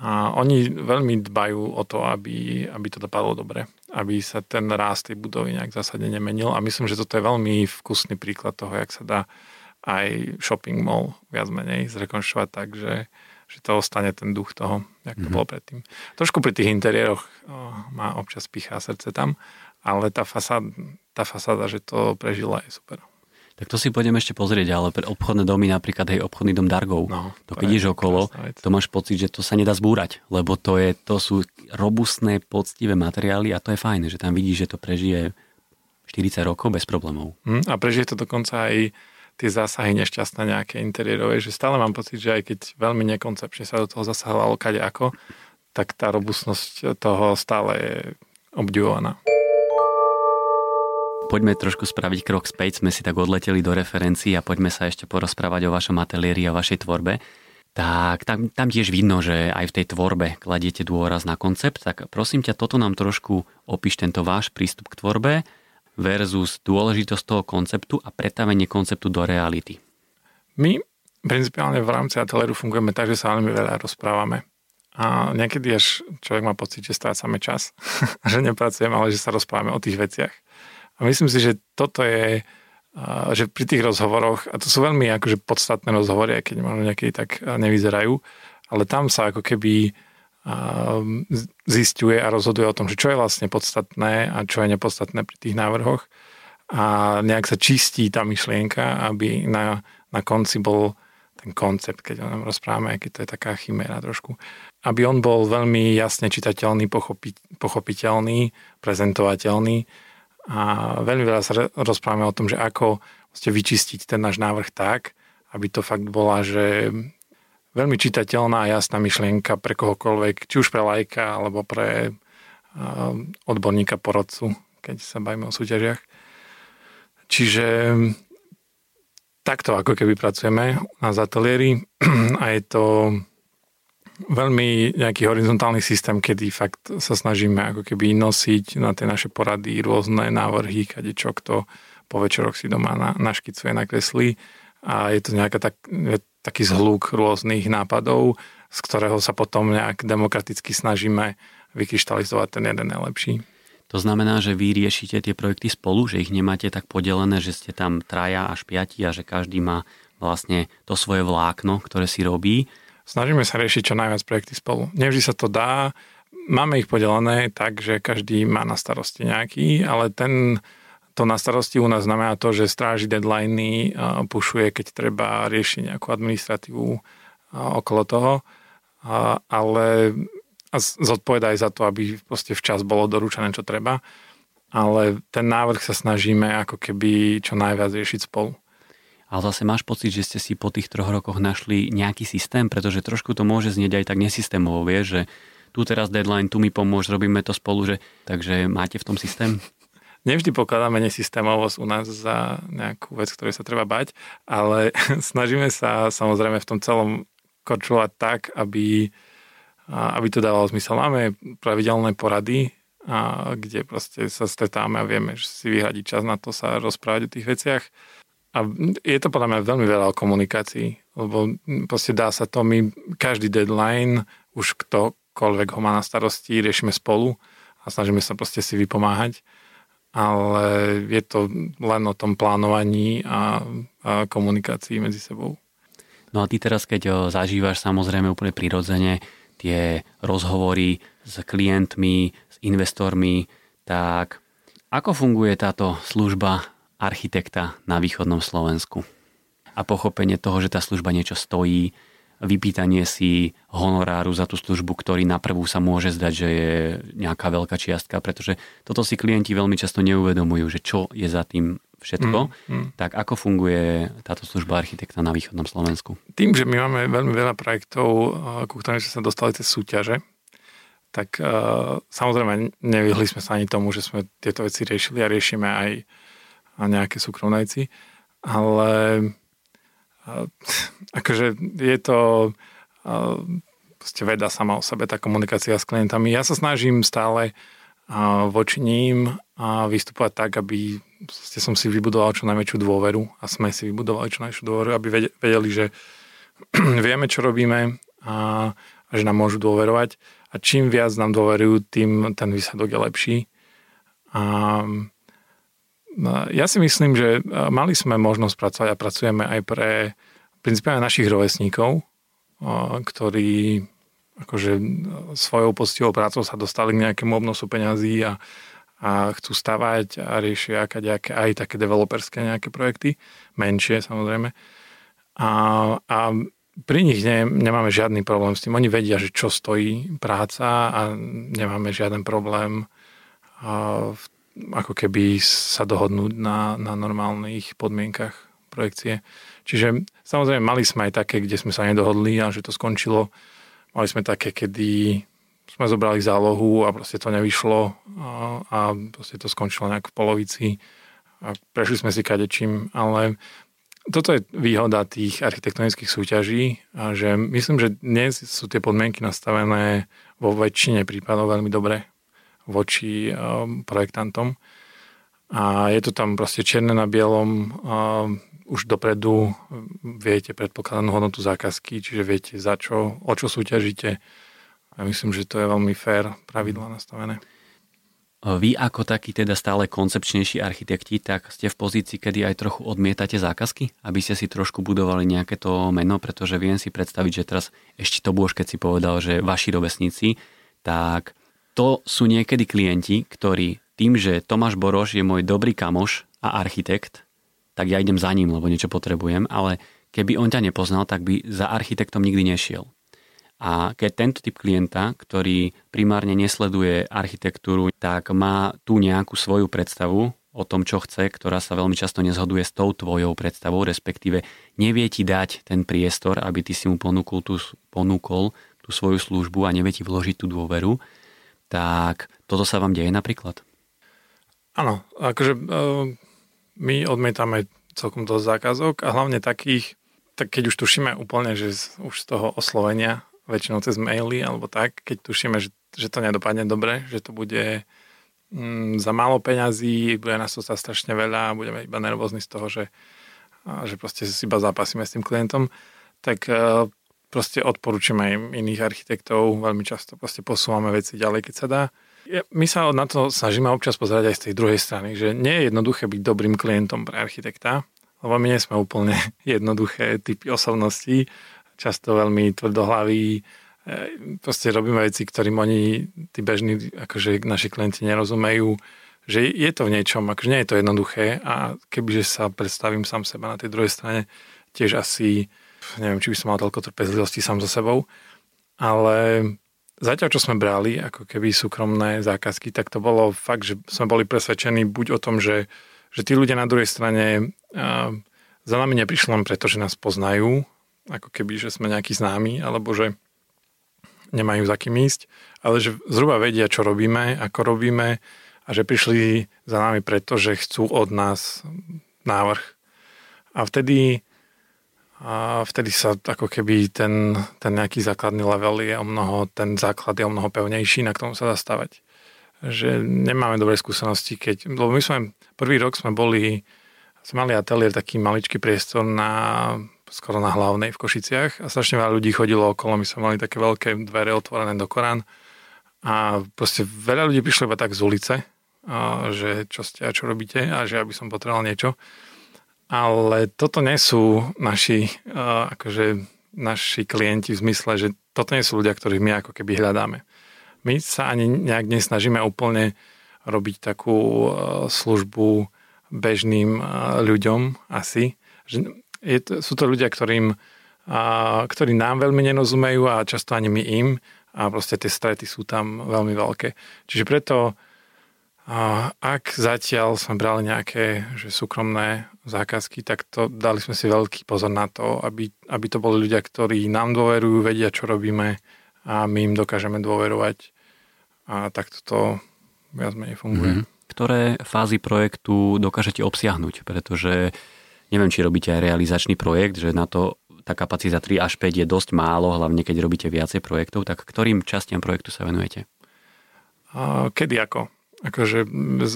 A oni veľmi dbajú o to, aby, aby to dopadlo dobre, aby sa ten rást tej budovy nejak zásadne nemenil a myslím, že toto je veľmi vkusný príklad toho, jak sa dá aj shopping mall viac menej zrekonštruovať tak, že, že to ostane ten duch toho, jak to Mhm. bolo predtým. Trošku pri tých interiéroch o, má občas pichá srdce tam, ale tá fasáda, tá fasáda, že to prežila, je super. Tak to si pôjdeme ešte pozrieť, ale pre obchodné domy, napríklad hej, obchodný dom Dargov, No, to keď ideš okolo, to máš pocit, že to sa nedá zbúrať, lebo to, je, to sú robustné, poctivé materiály a to je fajn, že tam vidíš, že to prežije 40 rokov bez problémov. Hm, a prežije to dokonca aj tie zásahy nešťastné nejaké interiérové, že stále mám pocit, že aj keď veľmi nekoncepčne sa do toho zasahovalo kade ako, tak tá robustnosť toho stále je obdivovaná. Poďme trošku spraviť krok späť, sme si tak odleteli do referencií a poďme sa ešte porozprávať o vašom ateliéri a vašej tvorbe. Tak tam, tam tiež vidno, že aj v tej tvorbe kladiete dôraz na koncept, tak prosím ťa, toto nám trošku opíš tento váš prístup k tvorbe versus dôležitosť toho konceptu a pretavenie konceptu do reality. My principiálne v rámci ateliéru fungujeme tak, že sa veľmi veľa rozprávame. A niekedy až človek má pocit, že strácame čas, že nepracujeme, ale že sa rozprávame o tých veciach. A myslím si, že toto je, že pri tých rozhovoroch, a to sú veľmi akože podstatné rozhovory, aj keď možno niekedy tak nevyzerajú, ale tam sa ako keby a, z- zisťuje a rozhoduje o tom, že čo je vlastne podstatné a čo je nepodstatné pri tých návrhoch. A nejak sa čistí tá myšlienka, aby na, na konci bol ten koncept, keď o ňom rozprávame, keď to je taká chiméra trošku, aby on bol veľmi jasne čitateľný, pochopi, pochopiteľný, prezentovateľný a veľmi veľa sa rozprávame o tom, že ako vlastne vyčistiť ten náš návrh tak, aby to fakt bola, že veľmi čitateľná a jasná myšlienka pre kohokoľvek, či už pre lajka, alebo pre uh, odborníka porodcu, keď sa bavíme o súťažiach. Čiže takto ako keby pracujeme na ateliéri a je to veľmi nejaký horizontálny systém, kedy fakt sa snažíme ako keby nosiť na tie naše porady rôzne návrhy, kade čo kto po večeroch si doma na, naškicuje, nakreslí a je to nejaká tak, taký zhluk rôznych nápadov, z ktorého sa potom nejak demokraticky snažíme vykryštalizovať ten jeden najlepší. To znamená, že vy riešite tie projekty spolu, že ich nemáte tak podelené, že ste tam traja až piati a že každý má vlastne to svoje vlákno, ktoré si robí. Snažíme sa riešiť čo najviac projekty spolu. Nevždy sa to dá, máme ich podelené tak, že každý má na starosti nejaký, ale ten, to na starosti u nás znamená to, že stráži deadliny, pušuje, keď treba riešiť nejakú administratívu okolo toho, ale a zodpoveda aj za to, aby proste včas bolo doručené, čo treba. Ale ten návrh sa snažíme ako keby čo najviac riešiť spolu. Ale zase máš pocit, že ste si po tých troch rokoch našli nejaký systém, pretože trošku to môže znieť aj tak nesystémovo, vieš, že tu teraz deadline, tu mi pomôž, robíme to spolu, že, takže máte v tom systém? Nevždy pokladáme nesystémovosť u nás za nejakú vec, ktorej sa treba bať, ale snažíme sa samozrejme v tom celom korčovať tak, aby, aby to dávalo zmysel. Máme pravidelné porady, kde proste sa stretáme a vieme, že si vyhľadiť čas na to sa rozprávať o tých veciach. A je to podľa mňa veľmi veľa o komunikácii, lebo proste dá sa to, my každý deadline, už ktokoľvek ho má na starosti, riešime spolu a snažíme sa proste si vypomáhať ale je to len o tom plánovaní a, a komunikácii medzi sebou. No a ty teraz, keď zažívaš samozrejme úplne prirodzene tie rozhovory s klientmi, s investormi, tak ako funguje táto služba architekta na východnom Slovensku? A pochopenie toho, že tá služba niečo stojí, vypýtanie si honoráru za tú službu, ktorý na prvú sa môže zdať, že je nejaká veľká čiastka, pretože toto si klienti veľmi často neuvedomujú, že čo je za tým všetko. Mm, mm. Tak ako funguje táto služba architekta na východnom Slovensku? Tým, že my máme veľmi veľa projektov, ku ktorým sme sa dostali cez súťaže, tak uh, samozrejme nevyhli sme sa ani tomu, že sme tieto veci riešili a riešime aj nejaké súkromné veci, ale uh, akože je to uh, veda sama o sebe, tá komunikácia s klientami. Ja sa snažím stále uh, voči ním vystupovať tak, aby som si vybudoval čo najväčšiu dôveru a sme si vybudovali čo najväčšiu dôveru, aby vedeli, že vieme, čo robíme a, a že nám môžu dôverovať. A čím viac nám dôverujú, tým ten výsledok je lepší. A, ja si myslím, že mali sme možnosť pracovať a pracujeme aj pre principiálne našich rovesníkov, ktorí akože svojou poctivou prácou sa dostali k nejakému obnosu peňazí a, a chcú stavať a riešia aj také developerské nejaké projekty, menšie samozrejme. A, a pri nich ne, nemáme žiadny problém s tým. Oni vedia, že čo stojí práca a nemáme žiaden problém a, ako keby sa dohodnúť na, na normálnych podmienkach projekcie. Čiže samozrejme mali sme aj také, kde sme sa nedohodli a že to skončilo. Mali sme také, kedy sme zobrali zálohu a proste to nevyšlo a, a proste to skončilo nejak v polovici a prešli sme si kadečím, ale toto je výhoda tých architektonických súťaží a že myslím, že dnes sú tie podmienky nastavené vo väčšine prípadov veľmi dobre voči um, projektantom. A je to tam proste černé na bielom um, už dopredu viete predpokladanú hodnotu zákazky, čiže viete za čo, o čo súťažíte, ja myslím, že to je veľmi fér pravidla nastavené. Vy ako takí teda stále koncepčnejší architekti, tak ste v pozícii, kedy aj trochu odmietate zákazky, aby ste si trošku budovali nejaké to meno, pretože viem si predstaviť, že teraz ešte to bôž, keď si povedal, že vaši rovesníci, tak to sú niekedy klienti, ktorí tým, že Tomáš Boroš je môj dobrý kamoš a architekt, tak ja idem za ním, lebo niečo potrebujem, ale keby on ťa nepoznal, tak by za architektom nikdy nešiel. A keď tento typ klienta, ktorý primárne nesleduje architektúru, tak má tu nejakú svoju predstavu o tom, čo chce, ktorá sa veľmi často nezhoduje s tou tvojou predstavou, respektíve nevie ti dať ten priestor, aby ty si mu ponúkol tú, ponúkol tú svoju službu a nevie ti vložiť tú dôveru, tak toto sa vám deje napríklad? Áno, akože uh, my odmietame celkom dosť zákazok a hlavne takých, tak keď už tušíme úplne, že z, už z toho oslovenia väčšinou cez maily alebo tak, keď tušíme, že, že to nedopadne dobre, že to bude mm, za málo peňazí, bude nás to strašne veľa a budeme iba nervózni z toho, že, a, že proste iba zápasíme s tým klientom, tak a, e, proste odporúčame aj iných architektov, veľmi často proste posúvame veci ďalej, keď sa dá. My sa na to snažíme občas pozerať aj z tej druhej strany, že nie je jednoduché byť dobrým klientom pre architekta, lebo my nie sme úplne jednoduché typy osobností často veľmi tvrdohlaví, e, proste robíme veci, ktorým oni, tí bežní, akože naši klienti nerozumejú, že je to v niečom, akože nie je to jednoduché a kebyže sa predstavím sám seba na tej druhej strane, tiež asi, neviem, či by som mal toľko trpezlivosti sám so sebou, ale zatiaľ, čo sme brali, ako keby súkromné zákazky, tak to bolo fakt, že sme boli presvedčení buď o tom, že, že tí ľudia na druhej strane uh, za nami neprišli len preto, že nás poznajú ako keby, že sme nejakí známi, alebo že nemajú za kým ísť, ale že zhruba vedia, čo robíme, ako robíme a že prišli za nami preto, že chcú od nás návrh. A vtedy, a vtedy sa ako keby ten, ten nejaký základný level je o mnoho, ten základ je o mnoho pevnejší, na ktorom sa dá stavať. Že nemáme dobré skúsenosti, keď, lebo my sme, prvý rok sme boli, sme mali ateliér, taký maličký priestor na skoro na hlavnej v Košiciach a strašne veľa ľudí chodilo okolo, my sme mali také veľké dvere otvorené do Korán a proste veľa ľudí prišlo iba tak z ulice, že čo ste a čo robíte a že aby som potreboval niečo. Ale toto nie sú naši, uh, akože, naši klienti v zmysle, že toto nie sú ľudia, ktorých my ako keby hľadáme. My sa ani nejak nesnažíme úplne robiť takú uh, službu bežným uh, ľuďom asi. Že je to, sú to ľudia, ktorým, ktorí nám veľmi nerozumejú a často ani my im a proste tie strety sú tam veľmi veľké. Čiže preto a ak zatiaľ sme brali nejaké že súkromné zákazky, tak to dali sme si veľký pozor na to, aby, aby to boli ľudia, ktorí nám dôverujú, vedia, čo robíme a my im dokážeme dôverovať. A takto to viac menej funguje. Mm-hmm. Ktoré fázy projektu dokážete obsiahnuť? Pretože neviem, či robíte aj realizačný projekt, že na to tá kapacita 3 až 5 je dosť málo, hlavne keď robíte viacej projektov, tak ktorým častiam projektu sa venujete? Kedy ako? Akože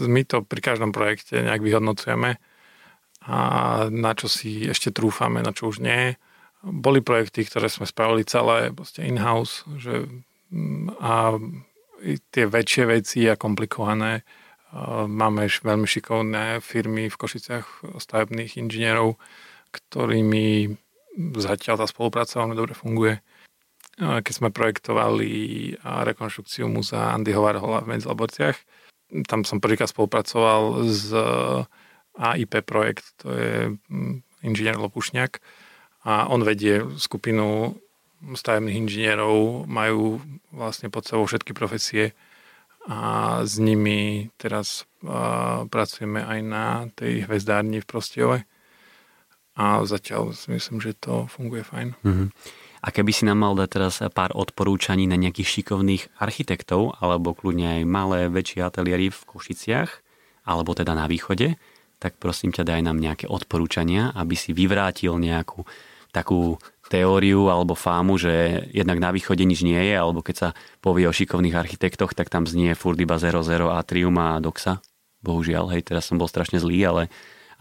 my to pri každom projekte nejak vyhodnocujeme a na čo si ešte trúfame, na čo už nie. Boli projekty, ktoré sme spravili celé in-house že, a tie väčšie veci a komplikované máme veľmi šikovné firmy v Košiciach stavebných inžinierov, ktorými zatiaľ tá spolupráca veľmi dobre funguje. Keď sme projektovali rekonštrukciu múzea Andyho Warhola v Medzlaborciach, tam som prvýkrát spolupracoval s AIP projekt, to je mm, inžinier Lopušňák a on vedie skupinu stavebných inžinierov, majú vlastne pod sebou všetky profesie a s nimi teraz pracujeme aj na tej hvezdárni v Prostiove a zatiaľ si myslím, že to funguje fajn. Mm-hmm. A keby si nám mal dať teraz pár odporúčaní na nejakých šikovných architektov, alebo kľudne aj malé, väčšie ateliéry v Košiciach, alebo teda na východe, tak prosím ťa daj nám nejaké odporúčania, aby si vyvrátil nejakú takú teóriu alebo fámu, že jednak na východe nič nie je, alebo keď sa povie o šikovných architektoch, tak tam znie furt iba 00 Atrium a Doxa. Bohužiaľ, hej, teraz som bol strašne zlý, ale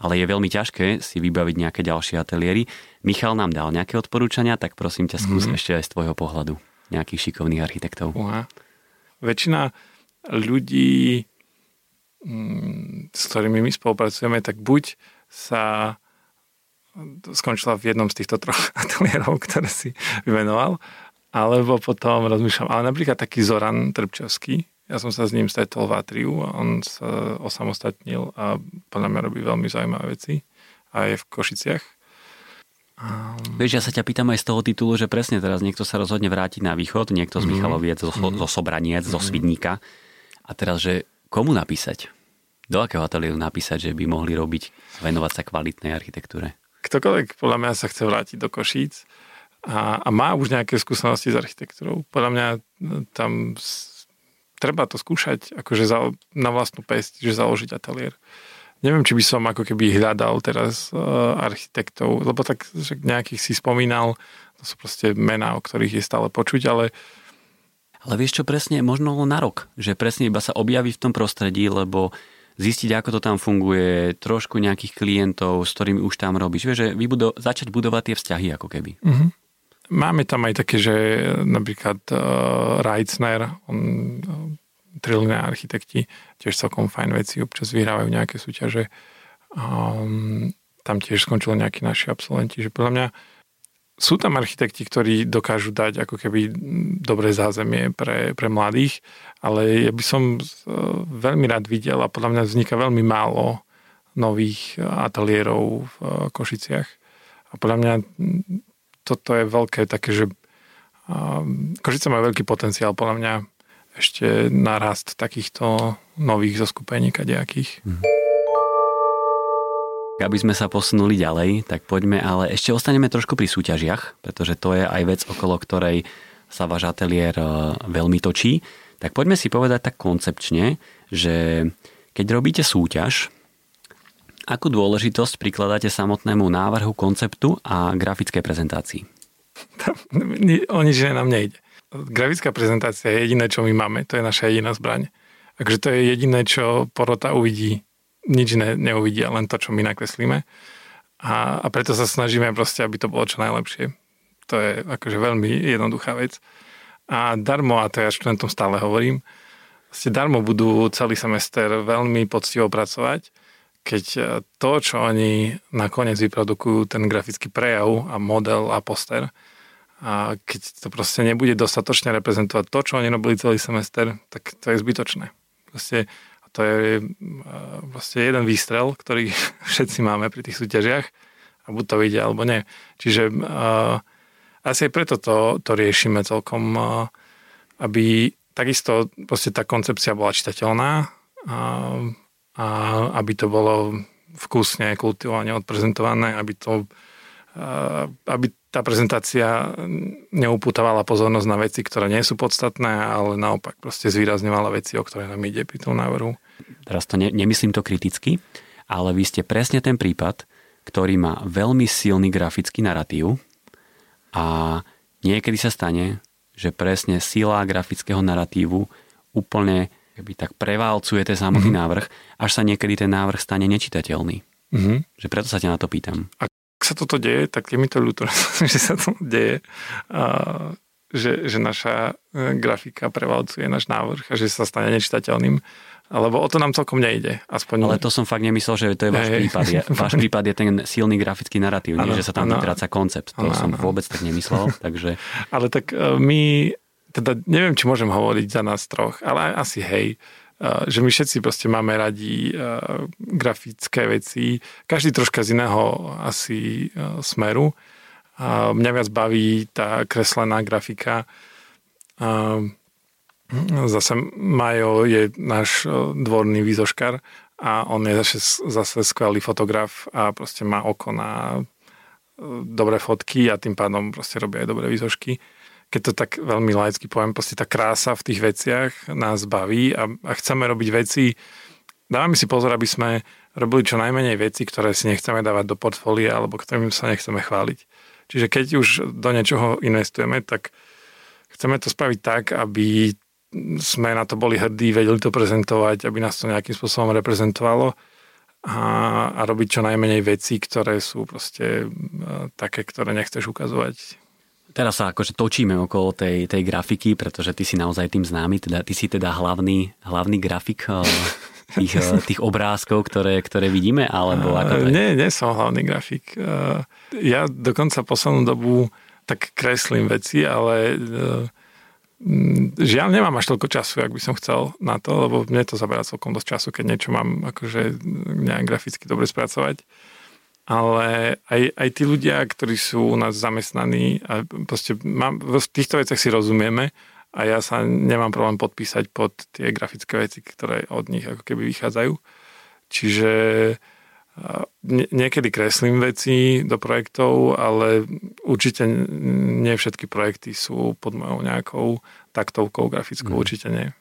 ale je veľmi ťažké si vybaviť nejaké ďalšie ateliéry. Michal nám dal nejaké odporúčania, tak prosím ťa skús mm-hmm. ešte aj z tvojho pohľadu nejakých šikovných architektov. Uha. Väčšina ľudí, mm, s ktorými my spolupracujeme, tak buď sa skončila v jednom z týchto troch ateliérov, ktoré si vymenoval, alebo potom rozmýšľam, ale napríklad taký Zoran Trpčovský, ja som sa s ním stretol v Atriu a on sa osamostatnil a podľa mňa robí veľmi zaujímavé veci a je v Košiciach. Um... Vieš, ja sa ťa pýtam aj z toho titulu, že presne teraz niekto sa rozhodne vrátiť na východ, niekto z mhm. Michaloviec, mm. zo, mhm. zo Sobraniec, mm. zo Svidníka. A teraz, že komu napísať? Do akého ateliéru napísať, že by mohli robiť, venovať sa kvalitnej architektúre? Ktokoľvek podľa mňa sa chce vrátiť do Košíc a, a má už nejaké skúsenosti s architektúrou. Podľa mňa tam treba to skúšať akože za, na vlastnú pesť, že založiť ateliér. Neviem, či by som ako keby hľadal teraz uh, architektov, lebo tak že nejakých si spomínal, to sú proste mená, o ktorých je stále počuť, ale ale vieš čo presne, možno na rok, že presne iba sa objaví v tom prostredí, lebo zistiť, ako to tam funguje, trošku nejakých klientov, s ktorými už tam robíš. Vieš, že vybudo- začať budovať tie vzťahy ako keby. Uh-huh. Máme tam aj také, že napríklad uh, Reitzner, on, uh, architekti, tiež celkom fajn veci, občas vyhrávajú nejaké súťaže. Um, tam tiež skončili nejakí naši absolventi, že podľa mňa sú tam architekti, ktorí dokážu dať ako keby dobré zázemie pre, pre mladých, ale ja by som uh, veľmi rád videl a podľa mňa vzniká veľmi málo nových ateliérov v Košiciach. A podľa mňa toto je veľké také, že Košice má veľký potenciál podľa mňa ešte narast takýchto nových zoskupení kadejakých. Mhm. Aby sme sa posunuli ďalej, tak poďme, ale ešte ostaneme trošku pri súťažiach, pretože to je aj vec, okolo ktorej sa váš ateliér e, veľmi točí. Tak poďme si povedať tak koncepčne, že keď robíte súťaž, Akú dôležitosť prikladáte samotnému návrhu konceptu a grafickej prezentácii? o nič nám nejde. Grafická prezentácia je jediné, čo my máme. To je naša jediná zbraň. Takže to je jediné, čo porota uvidí. Nič ne, neuvidia, len to, čo my nakreslíme. A, a preto sa snažíme proste, aby to bolo čo najlepšie. To je akože veľmi jednoduchá vec. A darmo, a to ja študentom stále hovorím, ste darmo budú celý semester veľmi poctivo pracovať keď to, čo oni nakoniec vyprodukujú, ten grafický prejav a model a poster, a keď to proste nebude dostatočne reprezentovať to, čo oni robili celý semester, tak to je zbytočné. Proste, to je vlastne jeden výstrel, ktorý všetci máme pri tých súťažiach a buď to vyjde, alebo nie. Čiže uh, asi aj preto to, to riešime celkom, uh, aby takisto proste tá koncepcia bola čitateľná a, a aby to bolo vkusne, kultivovane odprezentované, aby to uh, aby tá prezentácia neuputovala pozornosť na veci, ktoré nie sú podstatné, ale naopak proste zvýrazňovala veci, o ktoré nám ide pri tom návrhu. Teraz to ne, nemyslím to kriticky, ale vy ste presne ten prípad, ktorý má veľmi silný grafický narratív a niekedy sa stane, že presne sila grafického narratívu úplne keby tak preválcuje ten samotný mm-hmm. návrh, až sa niekedy ten návrh stane nečitateľný. Mm-hmm. Že preto sa ťa na to pýtam. A sa toto deje, tak je mi to ľúto, že sa to deje. A, že, že naša e, grafika prevalcuje náš návrh a že sa stane nečitateľným. Lebo o to nám celkom nejde. Aspoň... Ale to som fakt nemyslel, že to je váš hey. prípad. Je, váš prípad je ten silný grafický narratív, ano, nie, že sa tam vytráca koncept. To ano, som ano. vôbec tak nemyslel. takže... Ale tak e, my, teda neviem, či môžem hovoriť za nás troch, ale asi hej že my všetci proste máme radi grafické veci, každý troška z iného asi smeru. Mňa viac baví tá kreslená grafika. Zase Majo je náš dvorný výzoškar a on je zase, zase skvelý fotograf a proste má oko na dobré fotky a tým pádom proste robí aj dobré výzošky keď to tak veľmi laicky poviem, proste tá krása v tých veciach nás baví a, a chceme robiť veci, dávame si pozor, aby sme robili čo najmenej veci, ktoré si nechceme dávať do portfólia alebo ktorým sa nechceme chváliť. Čiže keď už do niečoho investujeme, tak chceme to spraviť tak, aby sme na to boli hrdí, vedeli to prezentovať, aby nás to nejakým spôsobom reprezentovalo a, a robiť čo najmenej veci, ktoré sú proste e, také, ktoré nechceš ukazovať Teraz sa akože točíme okolo tej, tej grafiky, pretože ty si naozaj tým známy, teda, ty si teda hlavný, hlavný grafik eh, tých, eh, tých obrázkov, ktoré, ktoré vidíme, alebo ako to je? Nie, nie som hlavný grafik. Eh, ja dokonca poslednú dobu tak kreslím veci, ale žiaľ nemám až toľko času, ak by som chcel na to, lebo mne to zaberá celkom dosť času, keď niečo mám akože nejak graficky dobre spracovať ale aj, aj tí ľudia, ktorí sú u nás zamestnaní, a proste mám, v týchto veciach si rozumieme a ja sa nemám problém podpísať pod tie grafické veci, ktoré od nich ako keby vychádzajú. Čiže niekedy kreslím veci do projektov, ale určite nie všetky projekty sú pod mojou nejakou taktovkou grafickou, mm. určite nie.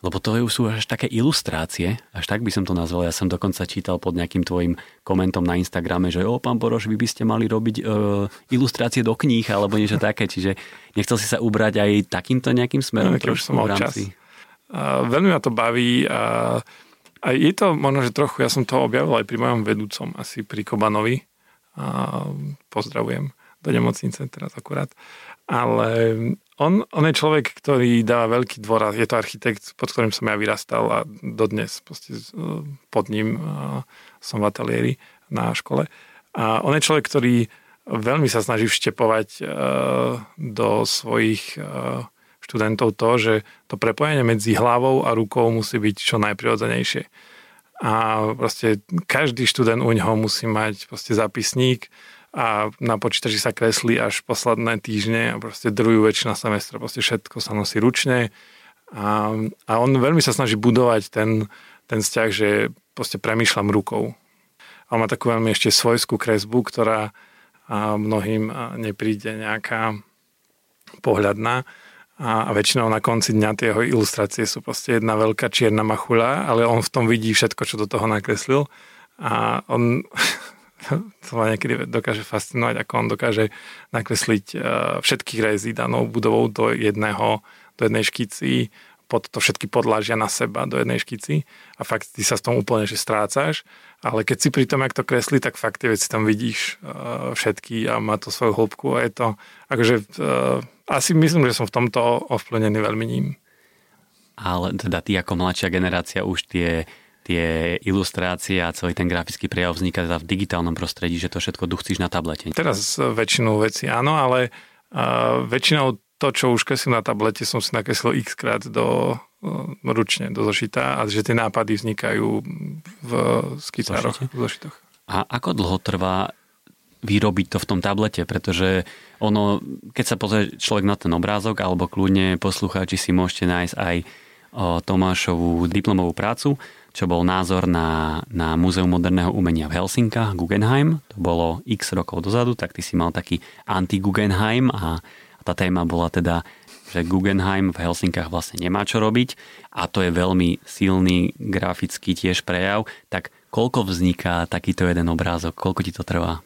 Lebo to sú až také ilustrácie, až tak by som to nazval. Ja som dokonca čítal pod nejakým tvojim komentom na Instagrame, že o, pán Boroš, vy by ste mali robiť uh, ilustrácie do kníh alebo niečo také. Čiže nechcel si sa ubrať aj takýmto nejakým smerom? Ja, trošku som mal čas. Uh, veľmi ma to baví a, a je to možno, že trochu, ja som to objavil aj pri mojom vedúcom, asi pri Kobanovi. A pozdravujem do nemocnice teraz akurát. Ale on, on je človek, ktorý dáva veľký dôraz. Je to architekt, pod ktorým som ja vyrastal a dodnes proste pod ním som v ateliéri na škole. A on je človek, ktorý veľmi sa snaží vštepovať do svojich študentov to, že to prepojenie medzi hlavou a rukou musí byť čo najprirodzenejšie. A proste každý študent u neho musí mať proste zápisník, a na počítači sa kreslí až posledné týždne a proste druhú väčšina semestra, proste všetko sa nosí ručne. A, a on veľmi sa snaží budovať ten, ten vzťah, že proste premýšľam rukou. A on má takú veľmi ešte svojskú kresbu, ktorá a mnohým nepríde nejaká pohľadná. A, a väčšinou na konci dňa tie jeho ilustrácie sú proste jedna veľká čierna machuľa, ale on v tom vidí všetko, čo do toho nakreslil. A on to ma niekedy dokáže fascinovať, ako on dokáže nakresliť e, všetkých rezí danou budovou do jedného, do jednej škici, pod to všetky podlážia na seba do jednej škici a fakt ty sa s tom úplne že strácaš, ale keď si pri tom, jak to kreslí, tak fakt tie veci tam vidíš uh, všetky a má to svoju hĺbku a je to, akože uh, asi myslím, že som v tomto ovplyvnený veľmi ním. Ale teda ty ako mladšia generácia už tie tie ilustrácie a celý ten grafický prejav vzniká teda v digitálnom prostredí, že to všetko duchcíš na tablete. Teraz väčšinu veci áno, ale uh, väčšinou to, čo už kreslím na tablete, som si nakreslil x krát do, uh, ručne do zošita a že tie nápady vznikajú v skicároch, v zošitoch. A ako dlho trvá vyrobiť to v tom tablete, pretože ono, keď sa pozrie človek na ten obrázok, alebo kľudne poslucháči si môžete nájsť aj Tomášovú diplomovú prácu, čo bol názor na, na Múzeum moderného umenia v Helsinkách, Guggenheim. To bolo x rokov dozadu, tak ty si mal taký anti-Guggenheim a, tá téma bola teda, že Guggenheim v Helsinkách vlastne nemá čo robiť a to je veľmi silný grafický tiež prejav. Tak koľko vzniká takýto jeden obrázok? Koľko ti to trvá?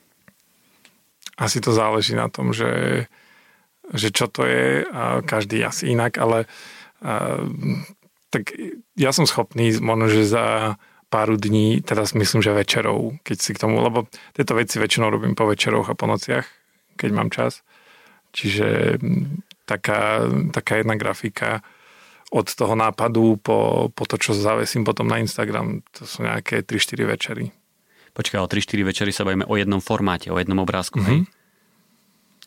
Asi to záleží na tom, že, že čo to je, a každý asi inak, ale tak ja som schopný možno, že za pár dní, teraz myslím, že večerov, keď si k tomu, lebo tieto veci väčšinou robím po večeroch a po nociach, keď mám čas. Čiže taká, taká jedna grafika od toho nápadu po, po to, čo zavesím potom na Instagram, to sú nejaké 3-4 večery. Počkaj, o 3-4 večery sa bavíme o jednom formáte, o jednom obrázku, mm-hmm. hej?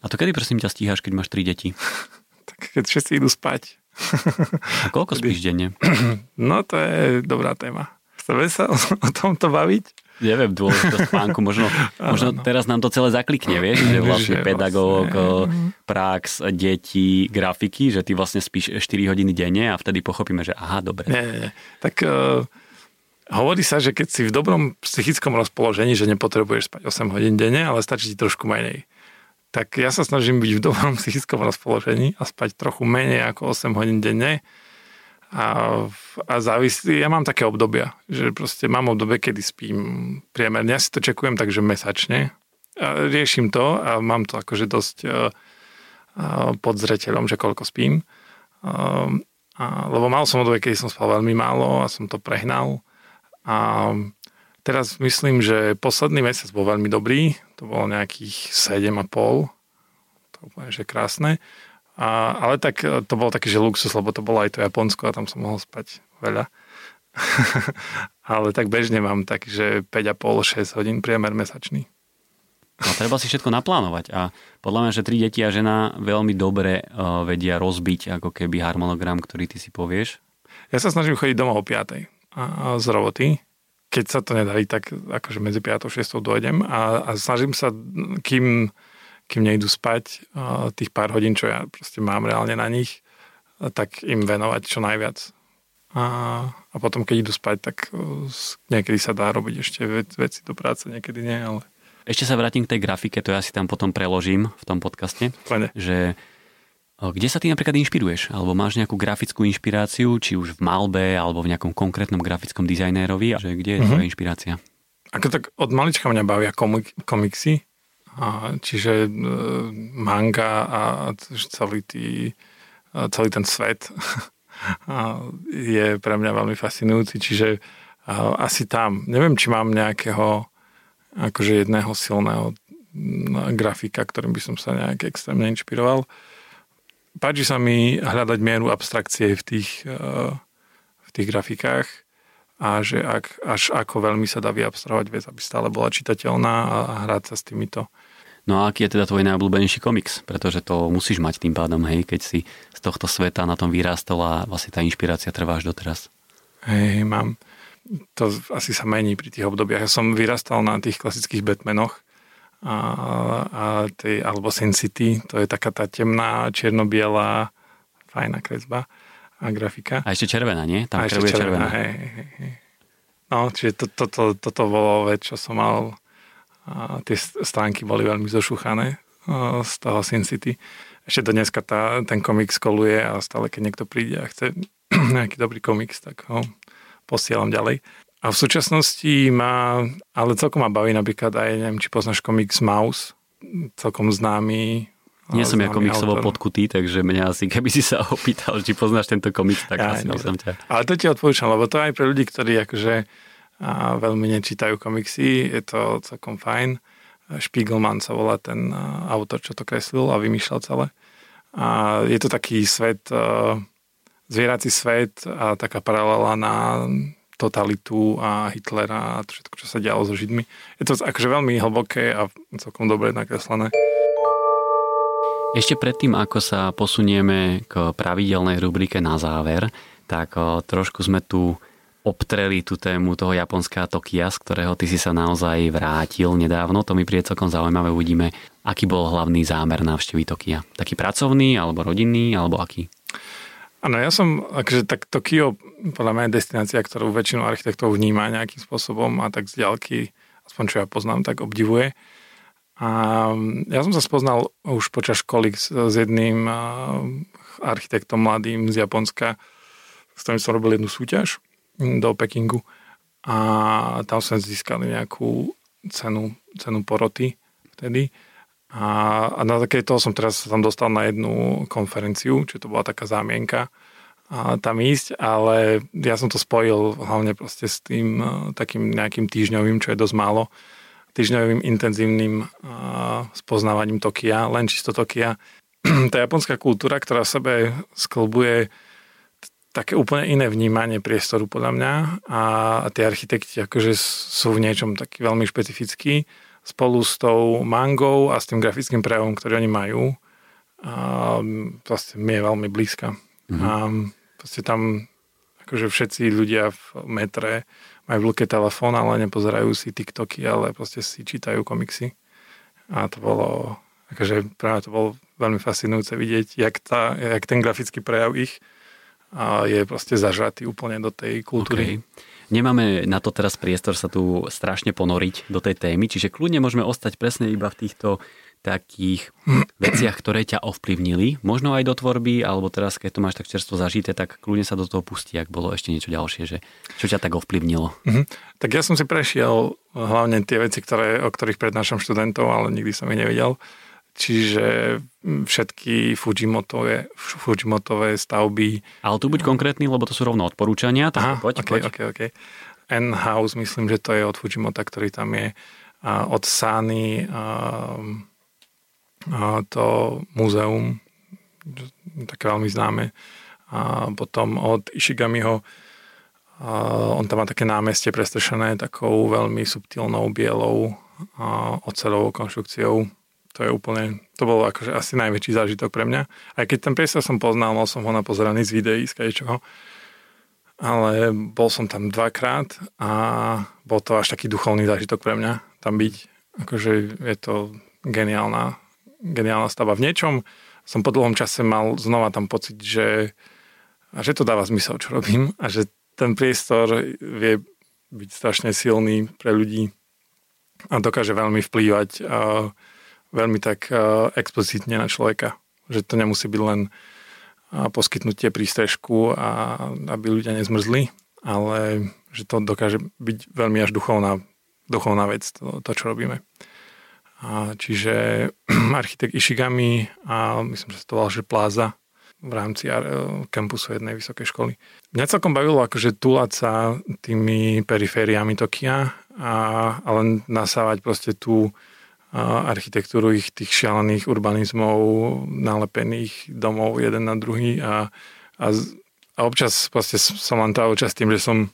A to kedy prosím ťa stíhaš, keď máš 3 deti? tak keď všetci idú spať. A koľko spíš denne? No to je dobrá téma. Chceme sa o tomto baviť? Neviem, dôležitosť spánku. Možno, možno teraz nám to celé zaklikne, vieš, že vlastne pedagóg, vlastne. prax, deti, grafiky, že ty vlastne spíš 4 hodiny denne a vtedy pochopíme, že aha, dobre. Nie, nie. Tak uh, hovorí sa, že keď si v dobrom psychickom rozpoložení, že nepotrebuješ spať 8 hodín denne, ale stačí ti trošku menej tak ja sa snažím byť v dobrom psychickom rozpoložení a spať trochu menej ako 8 hodín denne. A, a závislí, ja mám také obdobia, že proste mám obdobie, kedy spím priemerne. Ja si to čekujem takže mesačne. A riešim to a mám to akože dosť a, pod zreteľom, že koľko spím. A, a, lebo mal som obdobie, kedy som spal veľmi málo a som to prehnal. A Teraz myslím, že posledný mesiac bol veľmi dobrý, to bolo nejakých 7,5, to úplne, že krásne. A, ale tak to bol taký, že luxus, lebo to bolo aj to Japonsko a tam som mohol spať veľa. ale tak bežne mám tak, že 5,5-6 hodín priemer mesačný. No, treba si všetko naplánovať a podľa mňa, že tri deti a žena veľmi dobre uh, vedia rozbiť ako keby harmonogram, ktorý ty si povieš. Ja sa snažím chodiť domov o 5 a, a z roboty keď sa to nedarí, tak akože medzi 5 a 6 dojdem a, a snažím sa, kým, kým nejdu spať tých pár hodín, čo ja proste mám reálne na nich, tak im venovať čo najviac. A, a potom, keď idú spať, tak niekedy sa dá robiť ešte veci do práce, niekedy nie, ale... Ešte sa vrátim k tej grafike, to ja si tam potom preložím v tom podcaste, Plne. že kde sa ty napríklad inšpiruješ? Alebo máš nejakú grafickú inšpiráciu, či už v malbe, alebo v nejakom konkrétnom grafickom dizajnérovi? Že kde je mm-hmm. tvoja inšpirácia? Ako tak od malička mňa bavia komik- komiksy, a čiže e, manga a celý, tý, celý ten svet a je pre mňa veľmi fascinujúci, čiže a, asi tam. Neviem, či mám nejakého akože jedného silného grafika, ktorým by som sa nejak extrémne inšpiroval páči sa mi hľadať mieru abstrakcie v tých, eh, v tých grafikách a že ak, až ako veľmi sa dá vyabstrahovať vec, aby stále bola čitateľná a, a hrať sa s týmito. No a aký je teda tvoj najobľúbenejší komiks? Pretože to musíš mať tým pádom, hej, keď si z tohto sveta na tom vyrástol a vlastne tá inšpirácia trvá až doteraz. Hej, mám. To asi sa mení pri tých obdobiach. Ja som vyrastal na tých klasických Batmanoch, a, a tej, alebo Sin City, to je taká tá temná, čierno-biela, fajná kresba a grafika. A ešte červená, nie? Tam a ešte červená, červená. Hej, hej, hej. No, čiže to, to, to, toto bolo vec, čo som mal a tie stránky boli veľmi zošuchané z toho Sin City. Ešte do dneska tá, ten komik skoluje a stále, keď niekto príde a chce nejaký dobrý komiks, tak ho posielam ďalej. A v súčasnosti má, ale celkom ma baví napríklad aj, neviem, či poznáš komiks Mouse, celkom známy. Nie som ja komiksovo podkutý, takže mňa asi, keby si sa opýtal, či poznáš tento komiks, tak ja, asi by som ťa... Ale to ti odporúčam, lebo to aj pre ľudí, ktorí akože a veľmi nečítajú komiksy, je to celkom fajn. Spiegelman sa volá ten autor, čo to kreslil a vymýšľal celé. A je to taký svet, zvierací svet a taká paralela na totalitu a Hitlera a to všetko, čo sa dialo so Židmi. Je to akože veľmi hlboké a celkom dobre nakreslené. Ešte predtým, ako sa posunieme k pravidelnej rubrike na záver, tak trošku sme tu obtreli tú tému toho japonská Tokia, z ktorého ty si sa naozaj vrátil nedávno. To mi príde celkom zaujímavé. Uvidíme, aký bol hlavný zámer návštevy Tokia. Taký pracovný, alebo rodinný, alebo aký? Áno, ja som, akože tak Tokio podľa mňa je destinácia, ktorú väčšinu architektov vníma nejakým spôsobom a tak z ďalky, aspoň čo ja poznám, tak obdivuje. A ja som sa spoznal už počas školy s, s jedným architektom mladým z Japonska, s ktorým som robil jednu súťaž do Pekingu a tam sme získali nejakú cenu, cenu poroty vtedy. A, a na toho som teraz sa tam dostal na jednu konferenciu, čo to bola taká zámienka a tam ísť, ale ja som to spojil hlavne proste s tým takým nejakým týždňovým, čo je dosť málo, týždňovým intenzívnym spoznávaním Tokia, len čisto Tokia. Tá japonská kultúra, ktorá v sebe sklbuje také úplne iné vnímanie priestoru podľa mňa a, a tí architekti akože sú v niečom taký veľmi špecifický spolu s tou mangou a s tým grafickým prejavom, ktorý oni majú a vlastne mi je veľmi blízka. Mm-hmm. A vlastne tam akože všetci ľudia v metre majú v ruke telefón, ale nepozerajú si TikToky, ale proste si čítajú komiksy. A to bolo, akože práve to bolo veľmi fascinujúce vidieť, jak, tá, jak ten grafický prejav ich a je proste zažratý úplne do tej kultúry. Okay. Nemáme na to teraz priestor sa tu strašne ponoriť do tej témy, čiže kľudne môžeme ostať presne iba v týchto takých veciach, ktoré ťa ovplyvnili, možno aj do tvorby, alebo teraz, keď to máš tak čerstvo zažité, tak kľudne sa do toho pustí, ak bolo ešte niečo ďalšie, že čo ťa tak ovplyvnilo. Mm-hmm. Tak ja som si prešiel hlavne tie veci, ktoré, o ktorých prednášam študentov, ale nikdy som ich nevedel. Čiže všetky Fujimotové, Fujimotové stavby. Ale tu buď konkrétny, lebo to sú rovno odporúčania. Tak Aha, poď, okay, poď. Okay, okay. N-House, myslím, že to je od Fujimota, ktorý tam je. A od Sany a, a to múzeum, také veľmi známe. A potom od Ishigamiho a on tam má také námestie prestrešené takou veľmi subtilnou bielou oceľovou konštrukciou to je úplne, to bolo akože asi najväčší zážitok pre mňa. Aj keď ten priestor som poznal, mal som ho napozeraný z videí, z čoho. Ale bol som tam dvakrát a bol to až taký duchovný zážitok pre mňa tam byť. Akože je to geniálna, geniálna stava. V niečom som po dlhom čase mal znova tam pocit, že, že to dáva zmysel, čo robím a že ten priestor vie byť strašne silný pre ľudí a dokáže veľmi vplývať uh, veľmi tak uh, explicitne na človeka. Že to nemusí byť len uh, poskytnutie prístrežku a aby ľudia nezmrzli, ale že to dokáže byť veľmi až duchovná, duchovná vec, to, to čo robíme. A čiže architekt Ishigami a myslím, že to volá, že Pláza v rámci kampusu jednej vysokej školy. Mňa celkom bavilo akože túlať sa tými perifériami Tokia a, a nasávať proste tú architektúru ich tých šialených urbanizmov, nalepených domov jeden na druhý a, a, a občas proste som len trávil čas tým, že som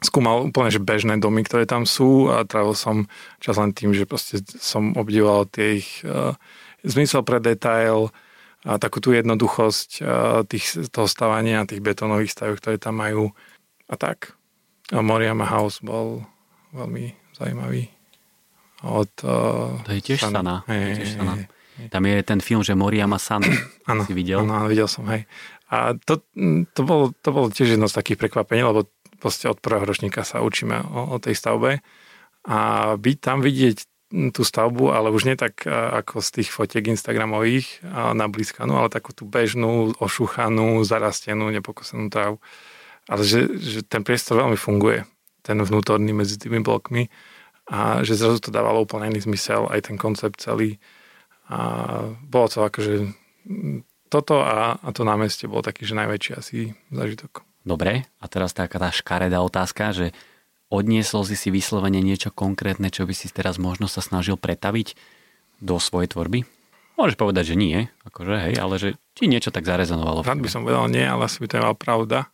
skúmal úplne že bežné domy, ktoré tam sú a trávil som čas len tým, že proste som obdivoval tie ich uh, zmysel pre detail a takú tú jednoduchosť uh, tých, toho stavania, tých betónových stavov, ktoré tam majú a tak. A Moriama House bol veľmi zaujímavý od... Uh, to je tiež Sana. sana. Hey, je tiež sana. Hey, hey. Tam je ten film, že Moriama San. Áno, si videl? Áno, videl som, hej. A to, to, bolo, to bolo tiež jedno z takých prekvapení, lebo proste od prvého ročníka sa učíme o, o tej stavbe. A byť tam vidieť tú stavbu, ale už nie tak ako z tých fotiek Instagramových na blízkanu, ale takú tú bežnú, ošúchanú, zarastenú, nepokosenú trávu. Ale že, že ten priestor veľmi funguje, ten vnútorný medzi tými blokmi a že zrazu to dávalo úplne iný zmysel, aj ten koncept celý. A bolo to akože toto a, a to námestie bolo taký, že najväčší asi zážitok. Dobre, a teraz taká tá škaredá otázka, že odniesol si si vyslovene niečo konkrétne, čo by si teraz možno sa snažil pretaviť do svojej tvorby? Môžeš povedať, že nie, akože hej, ale že ti niečo tak zarezonovalo. Rád by som povedal nie, ale asi by to mal pravda.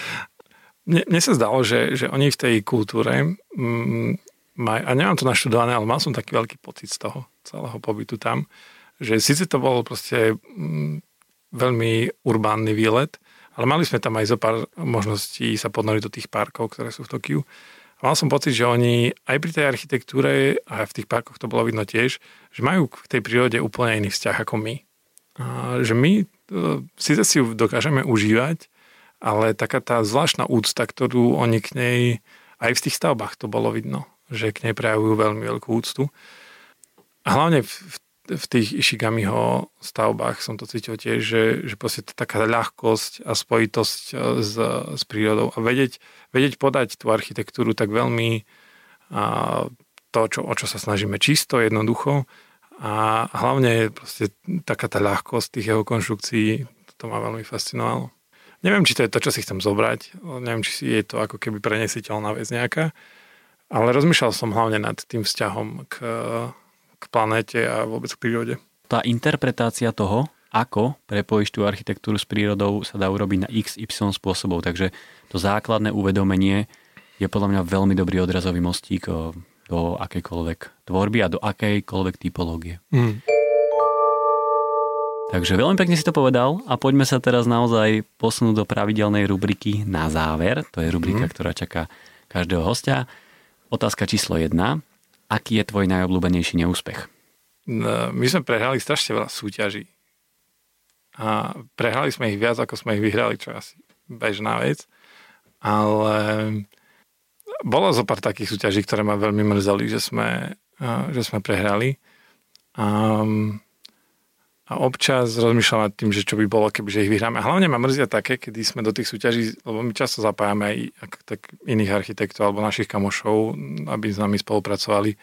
mne, mne sa zdalo, že, že oni v tej kultúre mm, maj, a nemám to naštudované, ale mal som taký veľký pocit z toho celého pobytu tam, že síce to bol proste mm, veľmi urbánny výlet, ale mali sme tam aj zo pár možností sa podnoriť do tých parkov, ktoré sú v Tokiu. A mal som pocit, že oni aj pri tej architektúre a v tých parkoch to bolo vidno tiež, že majú k tej prírode úplne iný vzťah ako my. A že my síce si ju dokážeme užívať, ale taká tá zvláštna úcta, ktorú oni k nej, aj v tých stavbách to bolo vidno, že k nej prejavujú veľmi veľkú úctu. A hlavne v, v tých Ishigamiho stavbách som to cítil tiež, že, že proste taká ľahkosť a spojitosť e, s, s prírodou. A vedieť, vedieť podať tú architektúru tak veľmi a to, čo, o čo sa snažíme čisto, jednoducho. A hlavne proste taká tá ľahkosť tých jeho konštrukcií, to ma veľmi fascinovalo. Neviem, či to je to, čo si chcem zobrať, neviem, či je to ako keby prenesiteľná vec nejaká, ale rozmýšľal som hlavne nad tým vzťahom k, k planéte a vôbec k prírode. Tá interpretácia toho, ako prepojíš tú architektúru s prírodou, sa dá urobiť na XY spôsobov, takže to základné uvedomenie je podľa mňa veľmi dobrý odrazový mostík do akejkoľvek tvorby a do akejkoľvek typológie. Mm. Takže veľmi pekne si to povedal a poďme sa teraz naozaj posunúť do pravidelnej rubriky na záver. To je rubrika, mm. ktorá čaká každého hostia. Otázka číslo jedna. Aký je tvoj najobľúbenejší neúspech? No, my sme prehrali strašne veľa súťaží. A prehrali sme ich viac, ako sme ich vyhrali, čo je asi bežná vec. Ale bolo zo pár takých súťaží, ktoré ma veľmi mrzeli, že sme, že sme prehrali. Um, a občas rozmýšľam nad tým, že čo by bolo, kebyže ich vyhráme. A hlavne ma mrzia také, kedy sme do tých súťaží, lebo my často zapájame aj tak iných architektov alebo našich kamošov, aby s nami spolupracovali.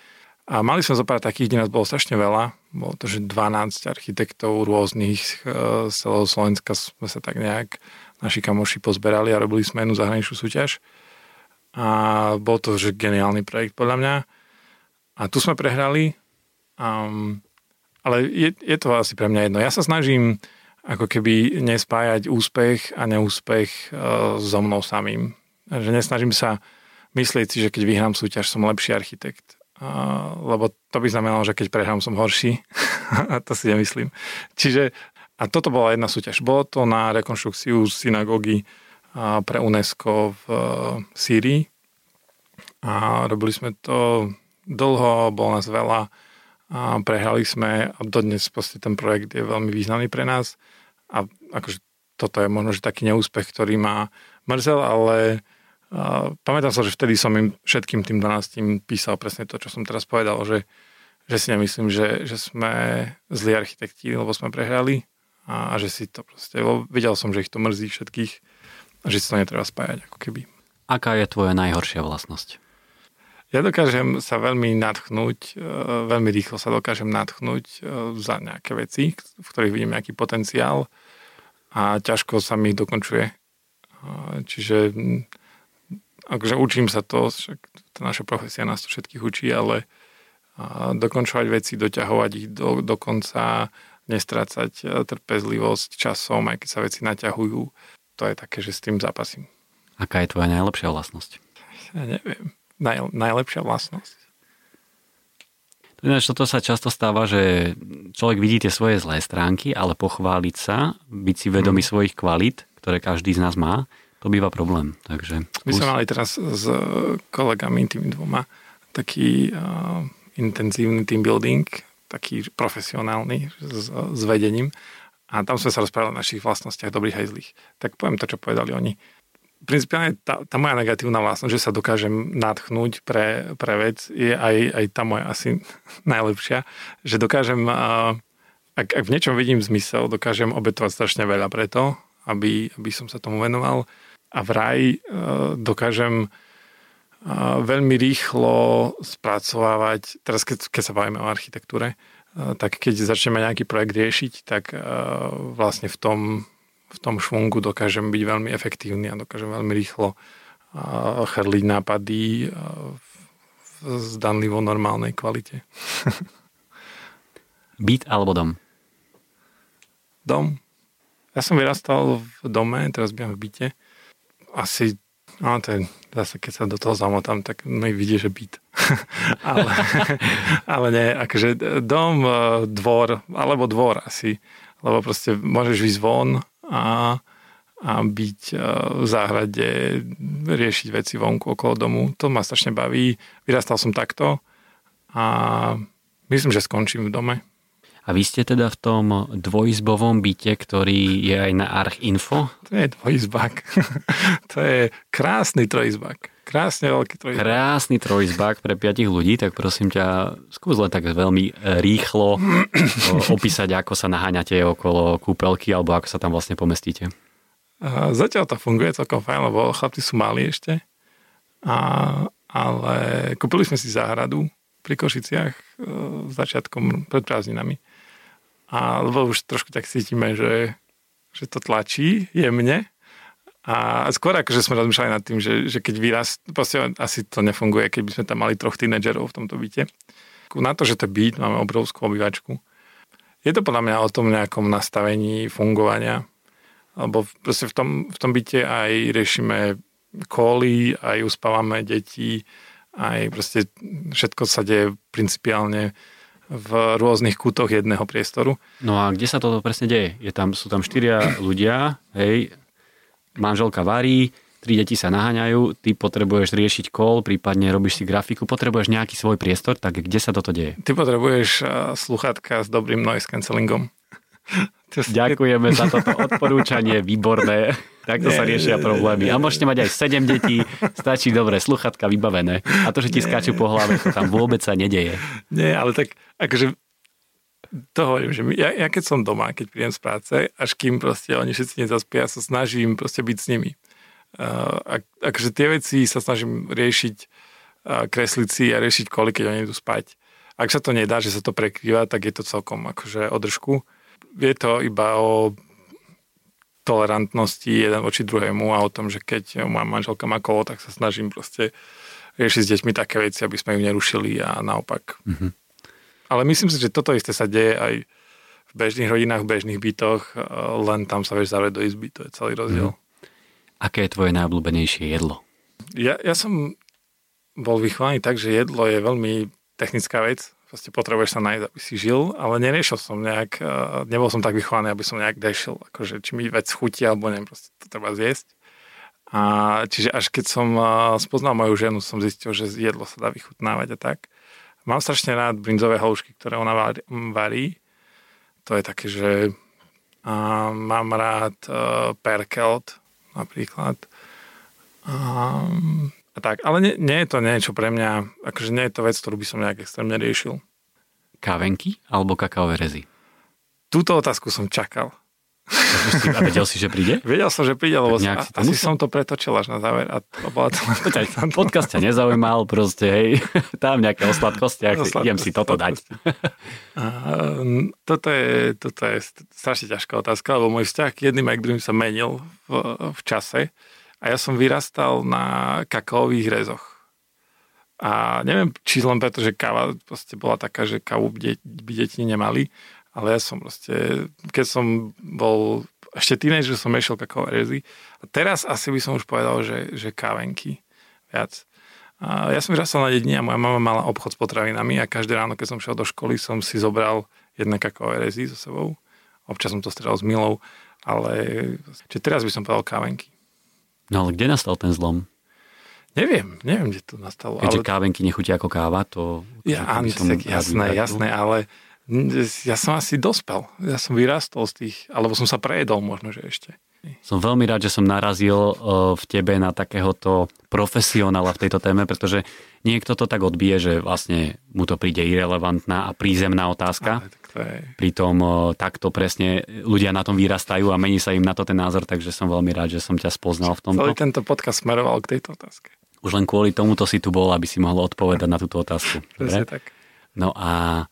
A mali sme zo takých, kde nás bolo strašne veľa. Bolo to, že 12 architektov rôznych e, z celého Slovenska sme sa tak nejak naši kamoši pozberali a robili sme jednu zahraničnú súťaž. A bol to že geniálny projekt podľa mňa. A tu sme prehrali. Um, ale je, je to asi pre mňa jedno. Ja sa snažím ako keby nespájať úspech a neúspech uh, so mnou samým. Že nesnažím sa myslieť si, že keď vyhrám súťaž, som lepší architekt. Uh, lebo to by znamenalo, že keď prehrám, som horší. a to si nemyslím. Čiže, a toto bola jedna súťaž. Bolo to na rekonštrukciu synagógy uh, pre UNESCO v uh, Sýrii. A robili sme to dlho, bol nás veľa a prehrali sme a dodnes proste ten projekt je veľmi významný pre nás a akože toto je možno, že taký neúspech, ktorý ma mrzel, ale uh, pamätám sa, že vtedy som im všetkým tým 12 písal presne to, čo som teraz povedal, že, že si nemyslím, že, že sme zlí architekti, lebo sme prehrali a, a že si to proste, lebo videl som, že ich to mrzí všetkých a že si to netreba spájať ako keby. Aká je tvoja najhoršia vlastnosť? Ja dokážem sa veľmi nadchnúť, e, veľmi rýchlo sa dokážem nadchnúť e, za nejaké veci, v ktorých vidím nejaký potenciál a ťažko sa mi dokončuje. E, čiže akože učím sa to, však tá naša profesia nás to všetkých učí, ale dokončovať veci, doťahovať ich do, do konca, nestrácať trpezlivosť časom, aj keď sa veci naťahujú, to je také, že s tým zápasím. Aká je tvoja najlepšia vlastnosť? Ja neviem naj, najlepšia vlastnosť. Ináč toto sa často stáva, že človek vidí tie svoje zlé stránky, ale pochváliť sa, byť si vedomý mm. svojich kvalít, ktoré každý z nás má, to býva problém. Takže My sme mali teraz s kolegami, tými dvoma, taký uh, intenzívny team building, taký profesionálny s, s vedením a tam sme sa rozprávali o našich vlastnostiach, dobrých aj zlých. Tak poviem to, čo povedali oni principiálne tá, tá moja negatívna vlastnosť, že sa dokážem nadchnúť pre, pre vec, je aj, aj tá moja asi najlepšia, že dokážem, ak, ak v niečom vidím zmysel, dokážem obetovať strašne veľa preto, aby, aby som sa tomu venoval. A vraj dokážem veľmi rýchlo spracovávať, teraz keď, keď sa bavíme o architektúre, tak keď začneme nejaký projekt riešiť, tak vlastne v tom v tom švungu dokážem byť veľmi efektívny a dokážem veľmi rýchlo chrliť nápady v zdanlivo normálnej kvalite. Byt alebo dom? Dom. Ja som vyrastal v dome, teraz bývam v byte. Asi No to je zase, keď sa do toho zamotám, tak mi vidí, že byt. ale, ale nie, akože dom, e, dvor, alebo dvor asi, lebo proste môžeš ísť von a, a byť e, v záhrade, riešiť veci vonku okolo domu. To ma strašne baví. Vyrastal som takto a myslím, že skončím v dome. A vy ste teda v tom dvojizbovom byte, ktorý je aj na Arch-Info? To je dvojizbák. to je krásny trojizbák. Krásne veľký trojizbák. Krásny trojizbák pre piatich ľudí, tak prosím ťa, skús len tak veľmi e, rýchlo opísať, ako sa naháňate okolo kúpelky, alebo ako sa tam vlastne pomestíte. A zatiaľ to funguje celkom fajn, lebo chlapci sú mali ešte. A, ale kúpili sme si záhradu pri Košiciach e, začiatkom pred prázdninami a lebo už trošku tak cítime, že, že to tlačí jemne. A skôr akože sme rozmýšľali nad tým, že, že keď vyrast, proste asi to nefunguje, keby sme tam mali troch tínedžerov v tomto byte. Na to, že to byt, máme obrovskú obývačku. Je to podľa mňa o tom nejakom nastavení fungovania, lebo proste v tom, v tom byte aj riešime kóly, aj uspávame deti, aj proste všetko sa deje principiálne v rôznych kútoch jedného priestoru. No a kde sa toto presne deje? Je tam, sú tam štyria ľudia, hej, manželka varí, tri deti sa naháňajú, ty potrebuješ riešiť kol, prípadne robíš si grafiku, potrebuješ nejaký svoj priestor, tak kde sa toto deje? Ty potrebuješ sluchátka s dobrým noise cancellingom. Ďakujeme za toto odporúčanie, výborné. Takto nie, sa riešia problémy. A môžete mať aj 7 detí, stačí dobré sluchatka vybavené. A to, že ti nie. skáču po hlave, to tam vôbec sa nedeje. Nie, ale tak akože to hovorím, že ja, ja keď som doma, keď prídem z práce, až kým proste oni všetci nezaspia, sa snažím proste byť s nimi. Uh, ak, akože tie veci sa snažím riešiť, uh, kresliť a riešiť koľko, keď oni idú spať. Ak sa to nedá, že sa to prekrýva, tak je to celkom akože održku je to iba o tolerantnosti jeden voči druhému a o tom, že keď moja manželka má kolo, tak sa snažím proste riešiť s deťmi také veci, aby sme ju nerušili a naopak. Mm-hmm. Ale myslím si, že toto isté sa deje aj v bežných rodinách, v bežných bytoch, len tam sa vieš zavrieť do izby, to je celý rozdiel. Mm-hmm. Aké je tvoje najobľúbenejšie jedlo? Ja, ja som bol vychovaný tak, že jedlo je veľmi technická vec proste potrebuješ sa nájsť, aby si žil, ale neriešil som nejak, eh, nebol som tak vychovaný, aby som nejak dešil, akože či mi vec chutí, alebo neviem, proste to treba zjesť. A čiže až keď som eh, spoznal moju ženu, som zistil, že jedlo sa dá vychutnávať a tak. Mám strašne rád brinzové halušky, ktoré ona varí. To je také, že a mám rád uh, perkelt napríklad. Um, a tak, ale nie, nie je to niečo pre mňa, akože nie je to vec, ktorú by som nejak extrémne riešil. Kávenky alebo kakaové rezy? Túto otázku som čakal. A vedel si, že príde? Vedel som, že príde, lebo si asi musel? som to pretočil až na záver. A to bola to... Počkaj, podcast ťa nezaujímal, proste, hej, tam nejaké o sladkostiach, o idem si toto dať. A, toto, je, toto je strašne ťažká otázka, lebo môj vzťah k jedným aj k druhým sa menil v, v čase. A ja som vyrastal na kakaových rezoch. A neviem, či len preto, že káva bola taká, že kávu by deti nemali, ale ja som proste, keď som bol ešte že som mešiel kakaové rezy. A teraz asi by som už povedal, že, že kávenky viac. A ja som vyrastal na dedine a moja mama mala obchod s potravinami a každé ráno, keď som šiel do školy, som si zobral jedné kakaové rezy so sebou. Občas som to stredal s Milou, ale čiže teraz by som povedal kávenky. No ale kde nastal ten zlom? Neviem, neviem, kde to nastalo. Keďže ale... kávenky nechutia ako káva, to... Ja, áno, jasné, jasné, ale ja som asi dospel. Ja som vyrastol z tých, alebo som sa prejedol možno, že ešte. Som veľmi rád, že som narazil e, v tebe na takéhoto profesionála v tejto téme, pretože niekto to tak odbije, že vlastne mu to príde irrelevantná a prízemná otázka. Je... Pritom e, takto presne ľudia na tom vyrastajú a mení sa im na to ten názor, takže som veľmi rád, že som ťa spoznal v tomto. Celý tento podcast smeroval k tejto otázke. Už len kvôli tomuto si tu bol, aby si mohol odpovedať na túto otázku. Presne tak. No a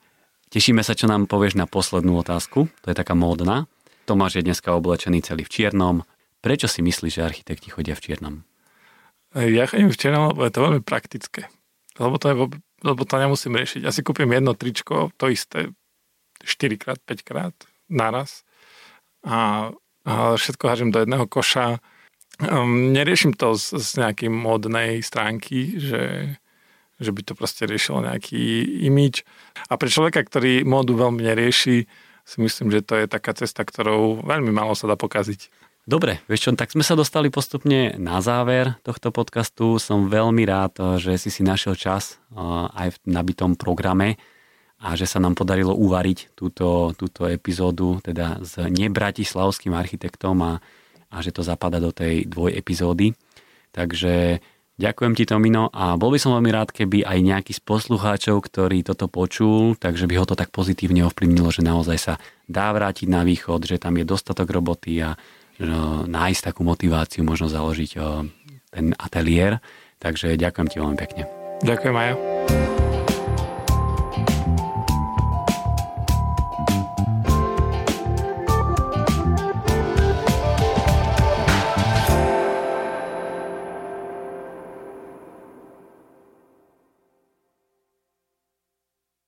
tešíme sa, čo nám povieš na poslednú otázku. To je taká módna. Tomáš je dneska oblečený celý v čiernom. Prečo si myslíš, že architekti chodia v čiernom? Ja chodím v čiernom, lebo je to veľmi praktické. Lebo to, je, lebo to nemusím riešiť. Ja si kúpim jedno tričko, to isté 4 krát, 5 krát naraz a, a všetko hážem do jedného koša Um, neriešim to z, z nejakej modnej stránky, že, že by to proste riešilo nejaký imič. A pre človeka, ktorý módu veľmi nerieši, si myslím, že to je taká cesta, ktorou veľmi málo sa dá pokaziť. Dobre, vieš čo, tak sme sa dostali postupne na záver tohto podcastu. Som veľmi rád, že si si našiel čas aj v nabitom programe a že sa nám podarilo uvariť túto, túto epizódu teda s nebratislavským architektom a a že to zapada do tej dvoj epizódy. Takže ďakujem ti Tomino a bol by som veľmi rád, keby aj nejaký z poslucháčov, ktorý toto počul, takže by ho to tak pozitívne ovplyvnilo, že naozaj sa dá vrátiť na východ, že tam je dostatok roboty a nájsť takú motiváciu, možno založiť ten ateliér. Takže ďakujem ti veľmi pekne. Ďakujem aj.